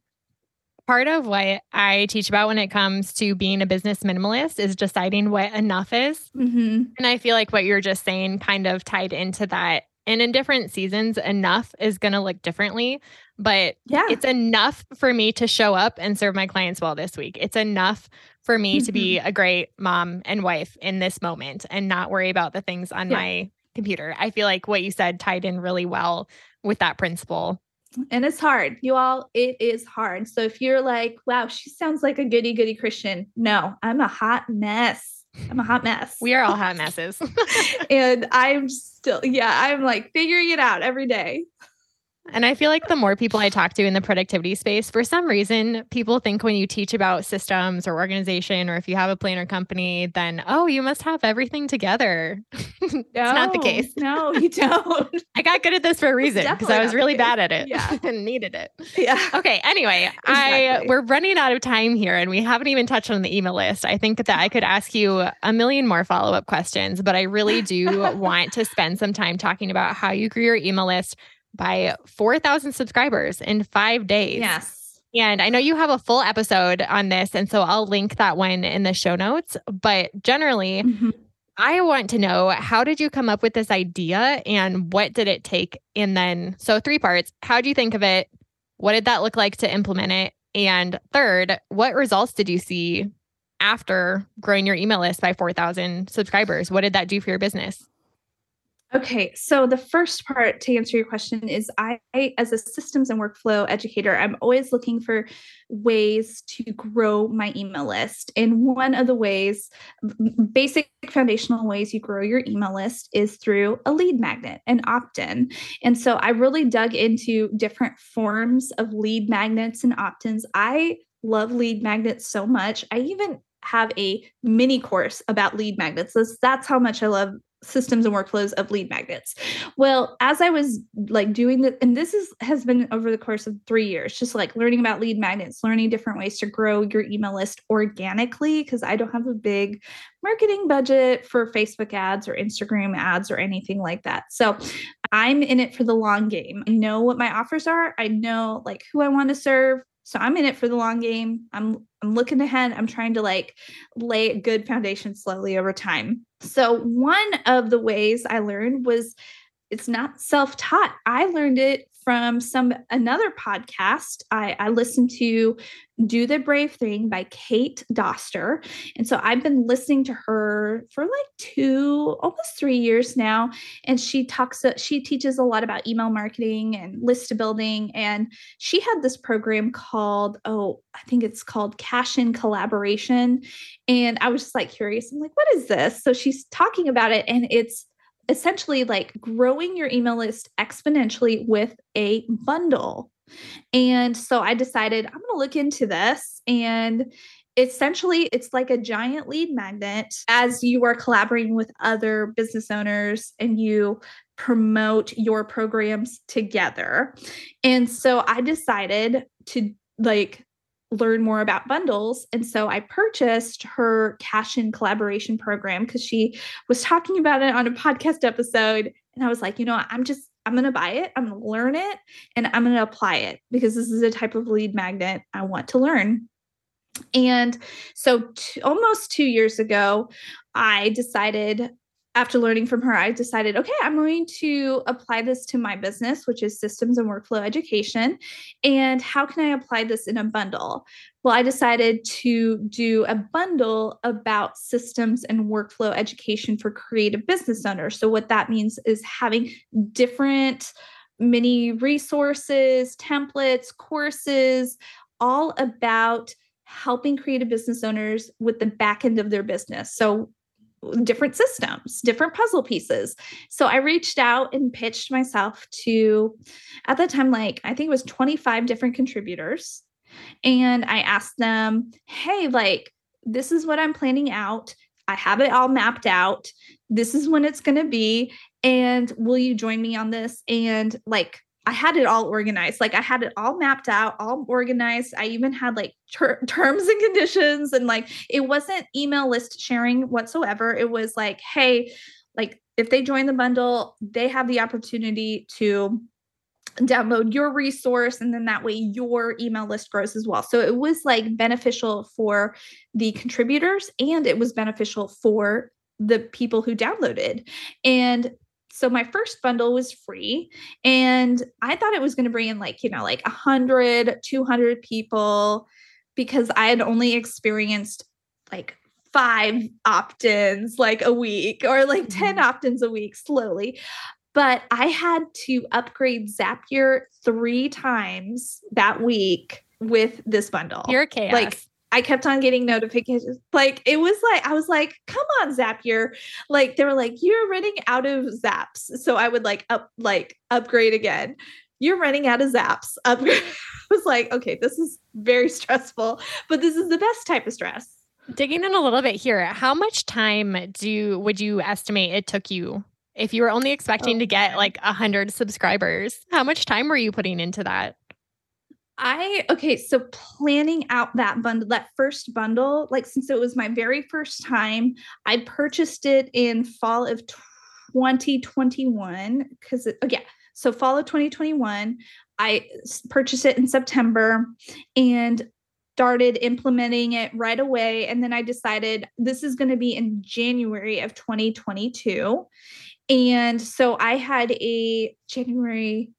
Part of what I teach about when it comes to being a business minimalist is deciding what enough is. Mm-hmm. And I feel like what you're just saying kind of tied into that and in different seasons, enough is going to look differently. But yeah, it's enough for me to show up and serve my clients well this week. It's enough for me mm-hmm. to be mm-hmm. a great mom and wife in this moment and not worry about the things on yeah. my computer. I feel like what you said tied in really well with that principle. And it's hard, you all. It is hard. So if you're like, wow, she sounds like a goody goody Christian, no, I'm a hot mess. I'm a hot mess. We are all hot <laughs> messes. and I'm still, yeah, I'm like figuring it out every day. And I feel like the more people I talk to in the productivity space, for some reason, people think when you teach about systems or organization, or if you have a planner company, then, oh, you must have everything together. <laughs> it's not the case. No, <laughs> you don't. I got good at this for a reason because I was really bad at it yeah. <laughs> and needed it. Yeah. Okay. Anyway, exactly. I we're running out of time here and we haven't even touched on the email list. I think that I could ask you a million more follow-up questions, but I really do want to spend some time talking about how you grew your email list by 4,000 subscribers in five days. Yes. And I know you have a full episode on this. And so I'll link that one in the show notes. But generally, mm-hmm. I want to know how did you come up with this idea and what did it take? And then, so three parts. How do you think of it? What did that look like to implement it? And third, what results did you see after growing your email list by 4,000 subscribers? What did that do for your business? Okay, so the first part to answer your question is I, as a systems and workflow educator, I'm always looking for ways to grow my email list. And one of the ways, basic foundational ways you grow your email list is through a lead magnet, an opt in. And so I really dug into different forms of lead magnets and opt ins. I love lead magnets so much. I even have a mini course about lead magnets. That's, that's how much I love systems and workflows of lead magnets. Well, as I was like doing that, and this is has been over the course of three years, just like learning about lead magnets, learning different ways to grow your email list organically, because I don't have a big marketing budget for Facebook ads or Instagram ads or anything like that. So I'm in it for the long game. I know what my offers are. I know like who I want to serve. So I'm in it for the long game. I'm I'm looking ahead. I'm trying to like lay a good foundation slowly over time. So one of the ways I learned was it's not self-taught. I learned it from some another podcast I, I listened to do the brave thing by kate doster. And so i've been listening to her for like two almost three years now. And she talks she teaches a lot about email marketing and list building. And she had this program called oh i think it's called cash in collaboration. And i was just like curious. I'm like what is this? So she's talking about it and it's essentially like growing your email list exponentially with a bundle. And so I decided I'm going to look into this and essentially it's like a giant lead magnet as you are collaborating with other business owners and you promote your programs together. And so I decided to like learn more about bundles. And so I purchased her cash in collaboration program because she was talking about it on a podcast episode. And I was like, you know, I'm just, I'm going to buy it, I'm going to learn it, and I'm going to apply it because this is a type of lead magnet I want to learn. And so, t- almost two years ago, I decided after learning from her, I decided, okay, I'm going to apply this to my business, which is systems and workflow education. And how can I apply this in a bundle? Well, I decided to do a bundle about systems and workflow education for creative business owners. So, what that means is having different mini resources, templates, courses, all about helping creative business owners with the back end of their business. So, different systems, different puzzle pieces. So I reached out and pitched myself to, at the time, like I think it was 25 different contributors. And I asked them, hey, like, this is what I'm planning out. I have it all mapped out. This is when it's going to be. And will you join me on this? And like, I had it all organized. Like I had it all mapped out, all organized. I even had like ter- <laughs> terms and conditions and like it wasn't email list sharing whatsoever. It was like, hey, like if they join the bundle, they have the opportunity to download your resource and then that way your email list grows as well. So it was like beneficial for the contributors and it was beneficial for the people who downloaded. And so my first bundle was free and i thought it was going to bring in like you know like 100 200 people because i had only experienced like five opt-ins like a week or like 10 mm-hmm. opt-ins a week slowly but i had to upgrade zapier three times that week with this bundle you're chaos. like I kept on getting notifications. Like it was like I was like, "Come on, Zapier!" Like they were like, "You're running out of zaps." So I would like up like upgrade again. You're running out of zaps. <laughs> Upgrade. I was like, "Okay, this is very stressful, but this is the best type of stress." Digging in a little bit here, how much time do you, would you estimate it took you if you were only expecting oh, to get like a hundred subscribers? How much time were you putting into that? I okay, so planning out that bundle, that first bundle, like since it was my very first time, I purchased it in fall of 2021 because oh yeah, so fall of 2021, I purchased it in September and started implementing it right away and then I decided this is going to be in January of 2022. And so I had a January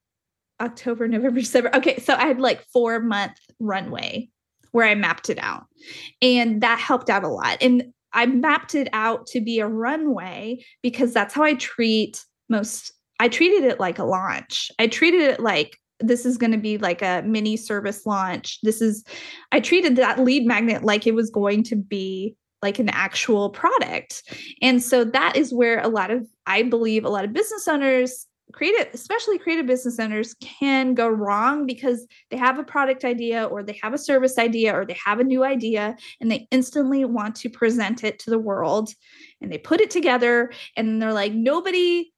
October, November, December. Okay, so I had like four month runway where I mapped it out. And that helped out a lot. And I mapped it out to be a runway because that's how I treat most I treated it like a launch. I treated it like this is going to be like a mini service launch. This is I treated that lead magnet like it was going to be like an actual product. And so that is where a lot of I believe a lot of business owners creative especially creative business owners can go wrong because they have a product idea or they have a service idea or they have a new idea and they instantly want to present it to the world and they put it together and they're like nobody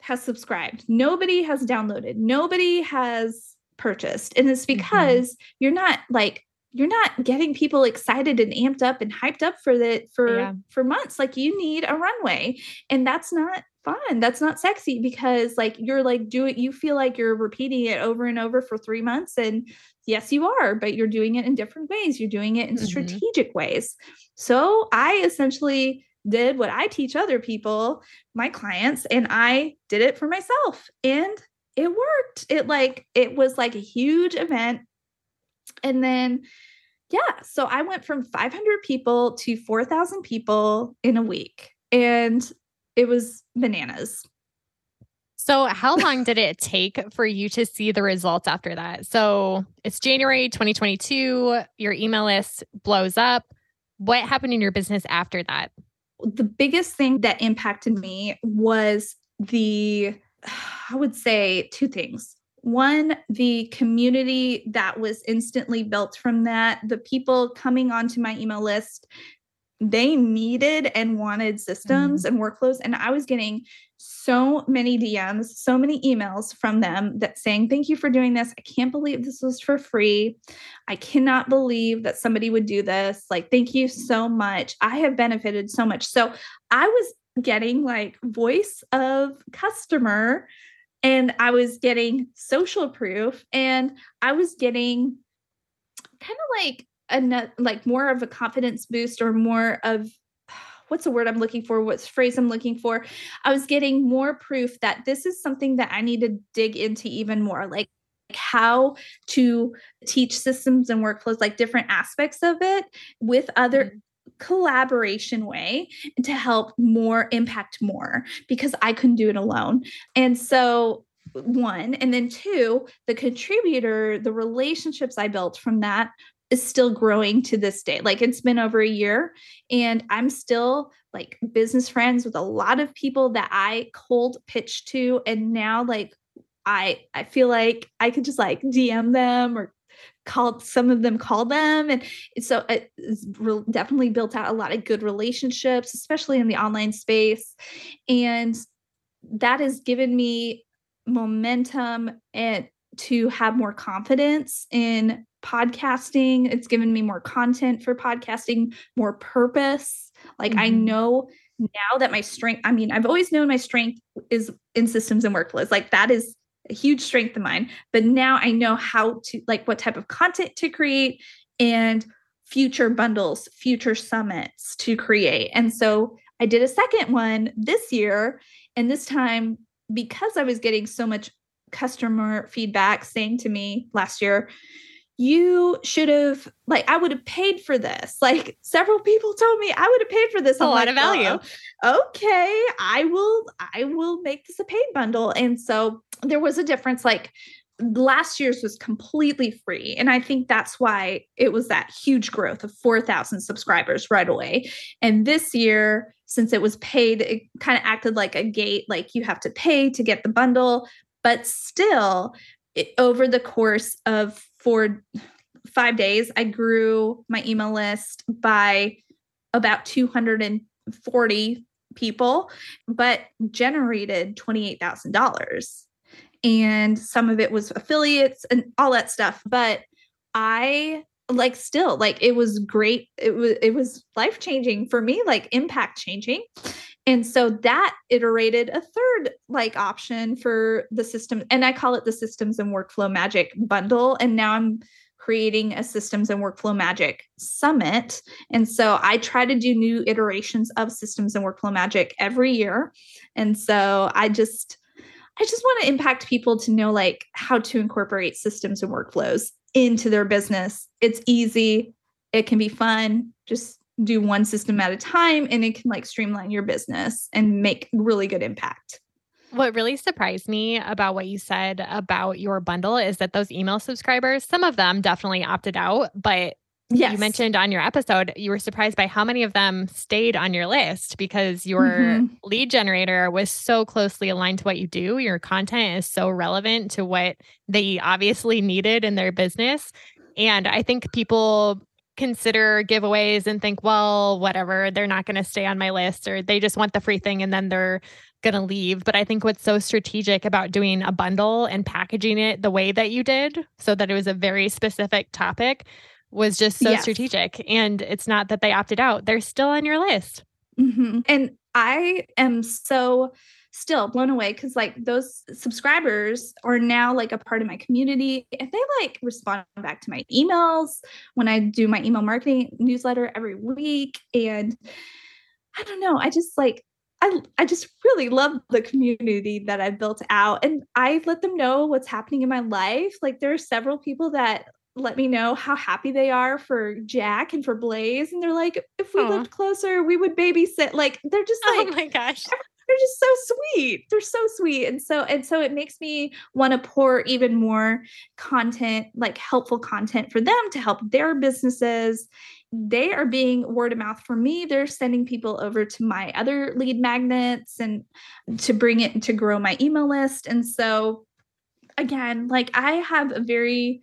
has subscribed nobody has downloaded nobody has purchased and it's mm-hmm. because mm-hmm. you're not like you're not getting people excited and amped up and hyped up for the for yeah. for months like you need a runway and that's not fun. That's not sexy because like you're like do it you feel like you're repeating it over and over for 3 months and yes you are, but you're doing it in different ways. You're doing it in mm-hmm. strategic ways. So I essentially did what I teach other people, my clients, and I did it for myself and it worked. It like it was like a huge event. And then yeah, so I went from 500 people to 4,000 people in a week. And it was bananas. So, how long did it take for you to see the results after that? So, it's January 2022, your email list blows up. What happened in your business after that? The biggest thing that impacted me was the, <sighs> I would say, two things. One, the community that was instantly built from that, the people coming onto my email list they needed and wanted systems mm-hmm. and workflows and i was getting so many dms so many emails from them that saying thank you for doing this. I can't believe this was for free. I cannot believe that somebody would do this. Like thank you so much. I have benefited so much. So i was getting like voice of customer and i was getting social proof and i was getting kind of like a like more of a confidence boost or more of <sighs> what's the word I'm looking for? What's phrase I'm looking for? I was getting more proof that this is something that I need to dig into even more. Like how to teach systems and workflows, like different aspects of it with other mm-hmm. Collaboration way to help more impact more because I couldn't do it alone. And so one and then two the contributor the relationships i built from that is still growing to this day. Like it's been over a year and I'm still like business friends with a lot of people that I cold pitch to and now like I I feel like I could just like DM them or call some of them call them and so it's definitely built out a lot of good relationships especially in the online space and that has given me momentum and to have more confidence in podcasting. It's given me more content for podcasting, more purpose. Like mm-hmm. I know now that my strength, I mean, I've always known my strength is in systems and workflows. Like that is a huge strength of mine. But now I know how to, like, what type of content to create and future bundles, future summits to create. And so I did a second one this year. And this time, because I was getting so much customer feedback saying to me last year, you should have like I would have paid for this. Like several people told me I would have paid for this. A I'm lot like, of value. Oh, okay, I will I will make this a paid bundle. And so there was a difference like last year's was completely free and i think that's why it was that huge growth of 4000 subscribers right away and this year since it was paid it kind of acted like a gate like you have to pay to get the bundle but still it, over the course of for five days, I grew my email list by about 240 people, but generated $28,000. And some of it was affiliates and all that stuff. But I like still like it was great. It was it was life changing for me, like impact changing. And so that iterated a third like option for the system. And I call it the systems and workflow magic bundle. And now I'm creating a systems and workflow magic summit. And so I try to do new iterations of systems and workflow magic every year. And so I just, I just want to impact people to know like how to incorporate systems and workflows into their business. It's easy, it can be fun. Just do one system at a time and it can like streamline your business and make really good impact. What really surprised me about what you said about your bundle is that those email subscribers, some of them definitely opted out, but yes. you mentioned on your episode, you were surprised by how many of them stayed on your list because your mm-hmm. lead generator was so closely aligned to what you do. Your content is so relevant to what they obviously needed in their business. And I think people consider giveaways and think, well, whatever, they're not going to stay on my list or they just want the free thing and then they're going to leave. But I think what's so strategic about doing a bundle and packaging it the way that you did so that it was a very specific topic was just so yes. strategic. And it's not that they opted out, they're still on your list. Mm-hmm. And I am so still blown away because like those subscribers are now like a part of my community and they like respond back to my emails when I do my email marketing newsletter every week. And I don't know, I just like I, I just really love the community that I've built out and I let them know what's happening in my life. Like there are several people that let me know how happy they are for Jack and for Blaze. And they're like, if we Aww. lived closer, we would babysit. Like they're just <laughs> oh like, oh my gosh, they're just so sweet. They're so sweet. And so, and so it makes me want to pour even more content, like helpful content for them to help their businesses. They are being word of mouth for me. They're sending people over to my other lead magnets and to bring it to grow my email list. And so, again, like I have a very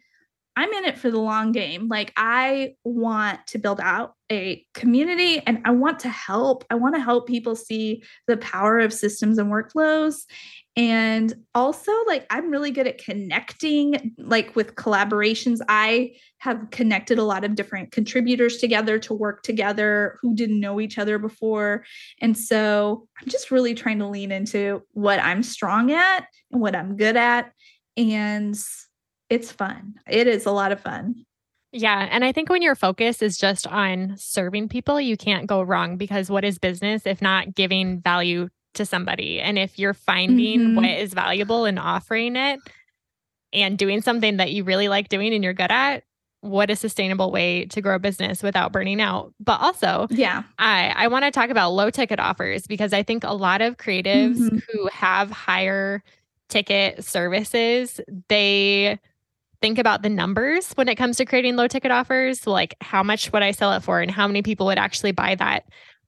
I'm in it for the long game. Like I want to build out a community and I want to help. I want to help people see the power of systems and workflows. And also like I'm really good at connecting like with collaborations. I have connected a lot of different contributors together to work together who didn't know each other before. And so I'm just really trying to lean into what I'm strong at and what I'm good at and it's fun. It is a lot of fun. Yeah. And I think when your focus is just on serving people, you can't go wrong because what is business if not giving value to somebody? And if you're finding mm-hmm. what is valuable and offering it and doing something that you really like doing and you're good at, what a sustainable way to grow a business without burning out. But also, yeah, I, I want to talk about low ticket offers because I think a lot of creatives mm-hmm. who have higher ticket services, they think about the numbers when it comes to creating low ticket offers, like how much would I sell it for and how many people would actually buy that.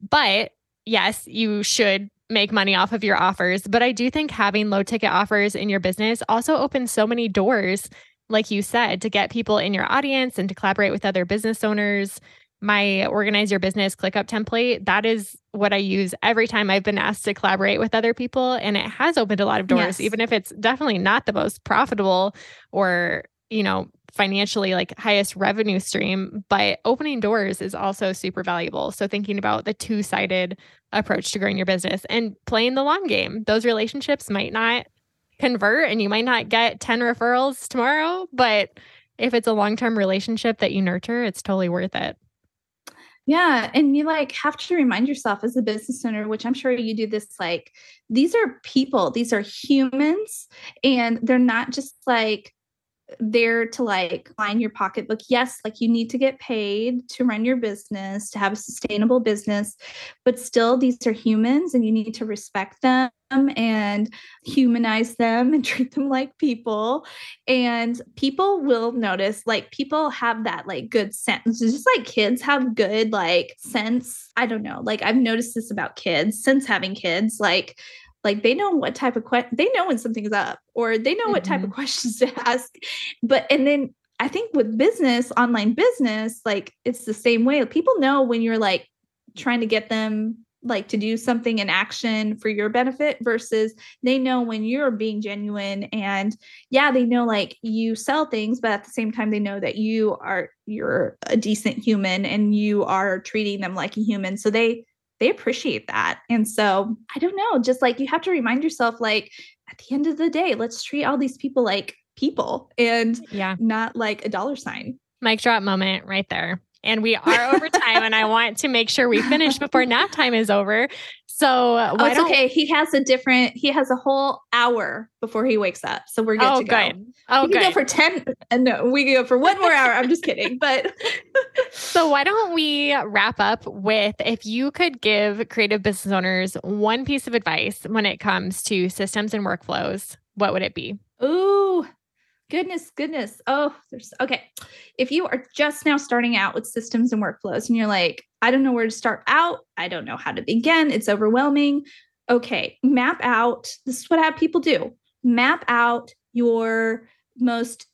But yes, you should make money off of your offers. But I do think having low ticket offers in your business also opens so many doors, like you said, to get people in your audience and to collaborate with other business owners. My organize your business ClickUp template, that is what I use every time I've been asked to collaborate with other people. And it has opened a lot of doors, yes. even if it's definitely not the most profitable or you know, financially like highest revenue stream, but opening doors is also super valuable. So thinking about the two-sided approach to growing your business and playing the long game. Those relationships might not convert and you might not get 10 referrals tomorrow, but if it's a long-term relationship that you nurture, it's totally worth it. Yeah. And you like have to remind yourself as a business owner, which I'm sure you do this, like, these are people, these are humans, and they're not just like there to like line your pocketbook. Yes, like you need to get paid to run your business, to have a sustainable business, but still these are humans and you need to respect them and humanize them and <laughs> treat them like people. And people will notice, like, people have that like good sense, just like kids have good like sense. I don't know. Like, I've noticed this about kids since having kids. Like, like they know what type of question they know when something's up or they know mm-hmm. what type of mm-hmm. questions <laughs> to ask but and then i think with business online business like it's the same way people know when you're like trying to get them like to do something in action for your benefit versus they know when you're being genuine and yeah they know like you sell things but at the same time they know that you are you're a decent human and you are treating them like a human so they they appreciate that. And so I don't know, just like you have to remind yourself, like at the end of the day, let's treat all these people like people and yeah, not like a dollar sign. Mic drop moment right there. And we are over time, and I want to make sure we finish before nap time is over. So oh, it's okay. He has a different. He has a whole hour before he wakes up, so we're good oh, to go. Good. Oh, we can go for ten. Uh, no, we can go for one more hour. I'm just kidding, <laughs> but <laughs> so why don't we wrap up with if you could give creative business owners one piece of advice when it comes to systems and workflows, what would it be? Ooh, goodness, goodness. Oh, there's okay. If you are just now starting out with systems and workflows and you're like, I don't know where to start out, I don't know how to begin, it's overwhelming. Okay, map out. This is what I have people do. Map out your most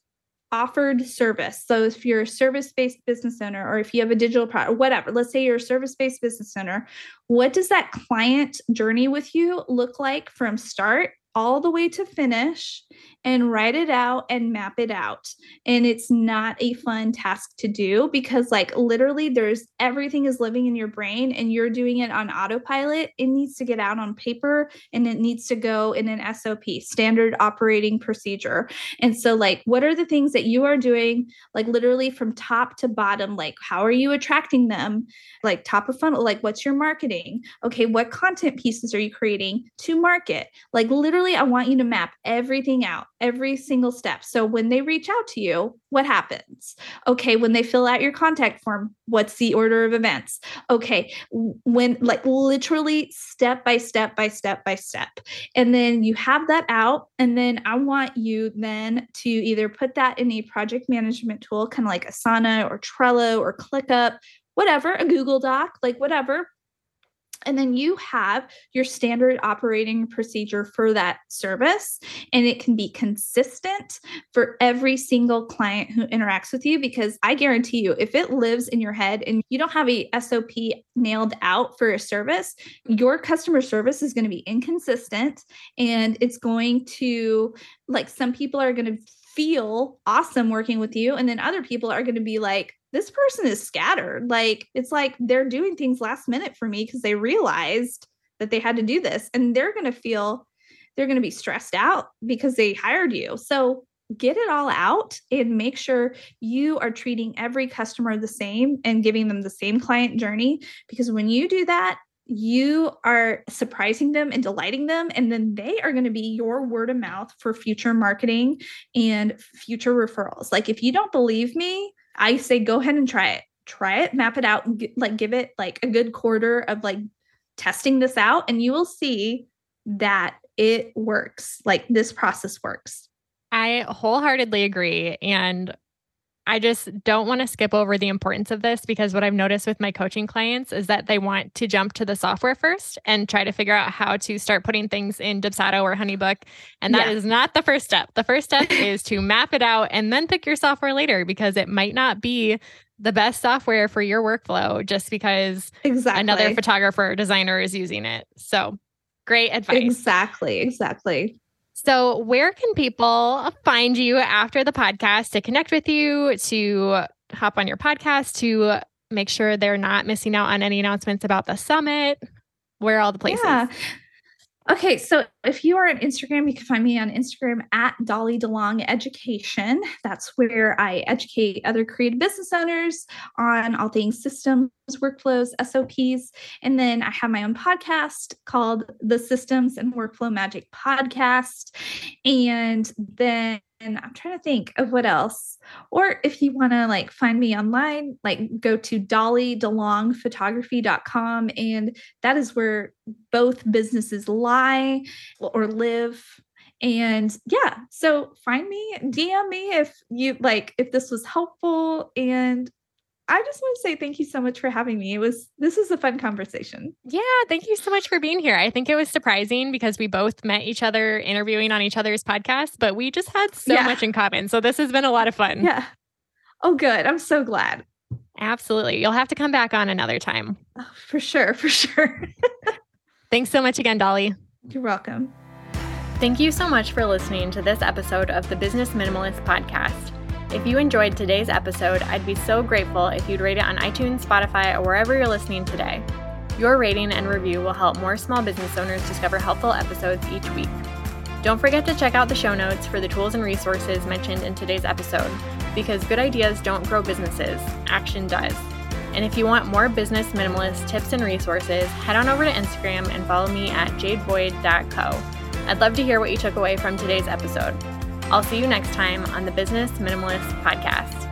offered service. So if you're a service-based business owner or if you have a digital product, whatever, let's say you're a service-based business owner, what does that client journey with you look like from start all the way to finish and write it out and map it out. And it's not a fun task to do because, like, literally, there's everything is living in your brain and you're doing it on autopilot. It needs to get out on paper and it needs to go in an SOP, standard operating procedure. And so, like, what are the things that you are doing, like, literally from top to bottom? Like, how are you attracting them? Like, top of funnel, like, what's your marketing? Okay, what content pieces are you creating to market? Like, literally, I want you to map everything out, every single step. So when they reach out to you, what happens? Okay, when they fill out your contact form, what's the order of events? Okay, when like literally step by step by step by step. And then you have that out. And then I want you then to either put that in a project management tool, kind of like Asana or Trello or ClickUp, whatever, a Google Doc, like whatever and then you have your standard operating procedure for that service. And it can be consistent for every single client who interacts with you. Because I guarantee you, if it lives in your head and you don't have a SOP nailed out for a service, your customer service is going to be inconsistent and it's going to, like, some people are going to feel awesome working with you. And then other people are going to be like, this person is scattered. Like it's like they're doing things last minute for me because they realized that they had to do this and they're going to feel they're going to be stressed out because they hired you. So get it all out and make sure you are treating every customer the same and giving them the same client journey. Because when you do that, you are surprising them and delighting them. And then they are going to be your word of mouth for future marketing and future referrals. Like, if you don't believe me, I say go ahead and try it. Try it, map it out, like give it like a good quarter of like testing this out, and you will see that it works. Like, this process works. I wholeheartedly agree. And I just don't want to skip over the importance of this because what I've noticed with my coaching clients is that they want to jump to the software first and try to figure out how to start putting things in Dubsado or Honeybook. And that yeah. is not the first step. The first step <laughs> is to map it out and then pick your software later because it might not be the best software for your workflow just because exactly. another photographer or designer is using it. So great advice. Exactly. Exactly. So, where can people find you after the podcast to connect with you, to hop on your podcast, to make sure they're not missing out on any announcements about the summit? Where are all the places? Yeah. Okay, so if you are on Instagram, you can find me on Instagram at Dolly DeLong Education. That's where I educate other creative business owners on all things systems, workflows, SOPs. And then I have my own podcast called the Systems and Workflow Magic Podcast. And then and I'm trying to think of what else. Or if you want to like find me online, like go to dollydelongphotography.com and that is where both businesses lie or live. And yeah, so find me, DM me if you like if this was helpful and I just want to say thank you so much for having me. It was this was a fun conversation. Yeah, thank you so much for being here. I think it was surprising because we both met each other interviewing on each other's podcasts, but we just had so yeah. much in common. So this has been a lot of fun. Yeah. Oh, good. I'm so glad. Absolutely. You'll have to come back on another time. Oh, for sure. For sure. <laughs> Thanks so much again, Dolly. You're welcome. Thank you so much for listening to this episode of the Business Minimalist Podcast. If you enjoyed today's episode, I'd be so grateful if you'd rate it on iTunes, Spotify, or wherever you're listening today. Your rating and review will help more small business owners discover helpful episodes each week. Don't forget to check out the show notes for the tools and resources mentioned in today's episode, because good ideas don't grow businesses, action does. And if you want more business minimalist tips and resources, head on over to Instagram and follow me at jadeboyd.co. I'd love to hear what you took away from today's episode. I'll see you next time on the Business Minimalist Podcast.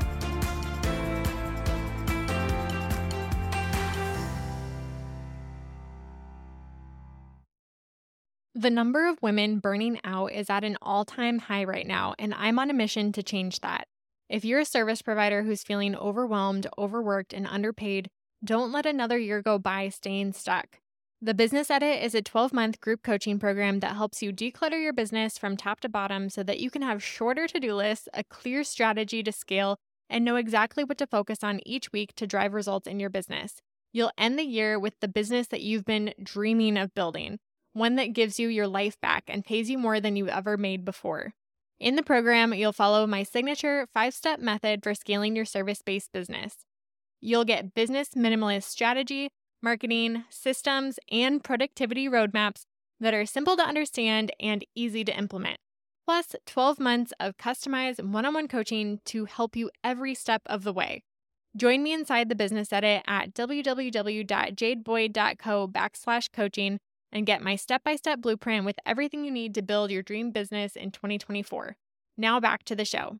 The number of women burning out is at an all time high right now, and I'm on a mission to change that. If you're a service provider who's feeling overwhelmed, overworked, and underpaid, don't let another year go by staying stuck. The Business Edit is a 12 month group coaching program that helps you declutter your business from top to bottom so that you can have shorter to do lists, a clear strategy to scale, and know exactly what to focus on each week to drive results in your business. You'll end the year with the business that you've been dreaming of building, one that gives you your life back and pays you more than you ever made before. In the program, you'll follow my signature five step method for scaling your service based business. You'll get business minimalist strategy marketing, systems, and productivity roadmaps that are simple to understand and easy to implement. Plus, 12 months of customized one on one coaching to help you every step of the way. Join me inside the business edit at www.jadeboyd.co backslash coaching and get my step by step blueprint with everything you need to build your dream business in 2024. Now back to the show.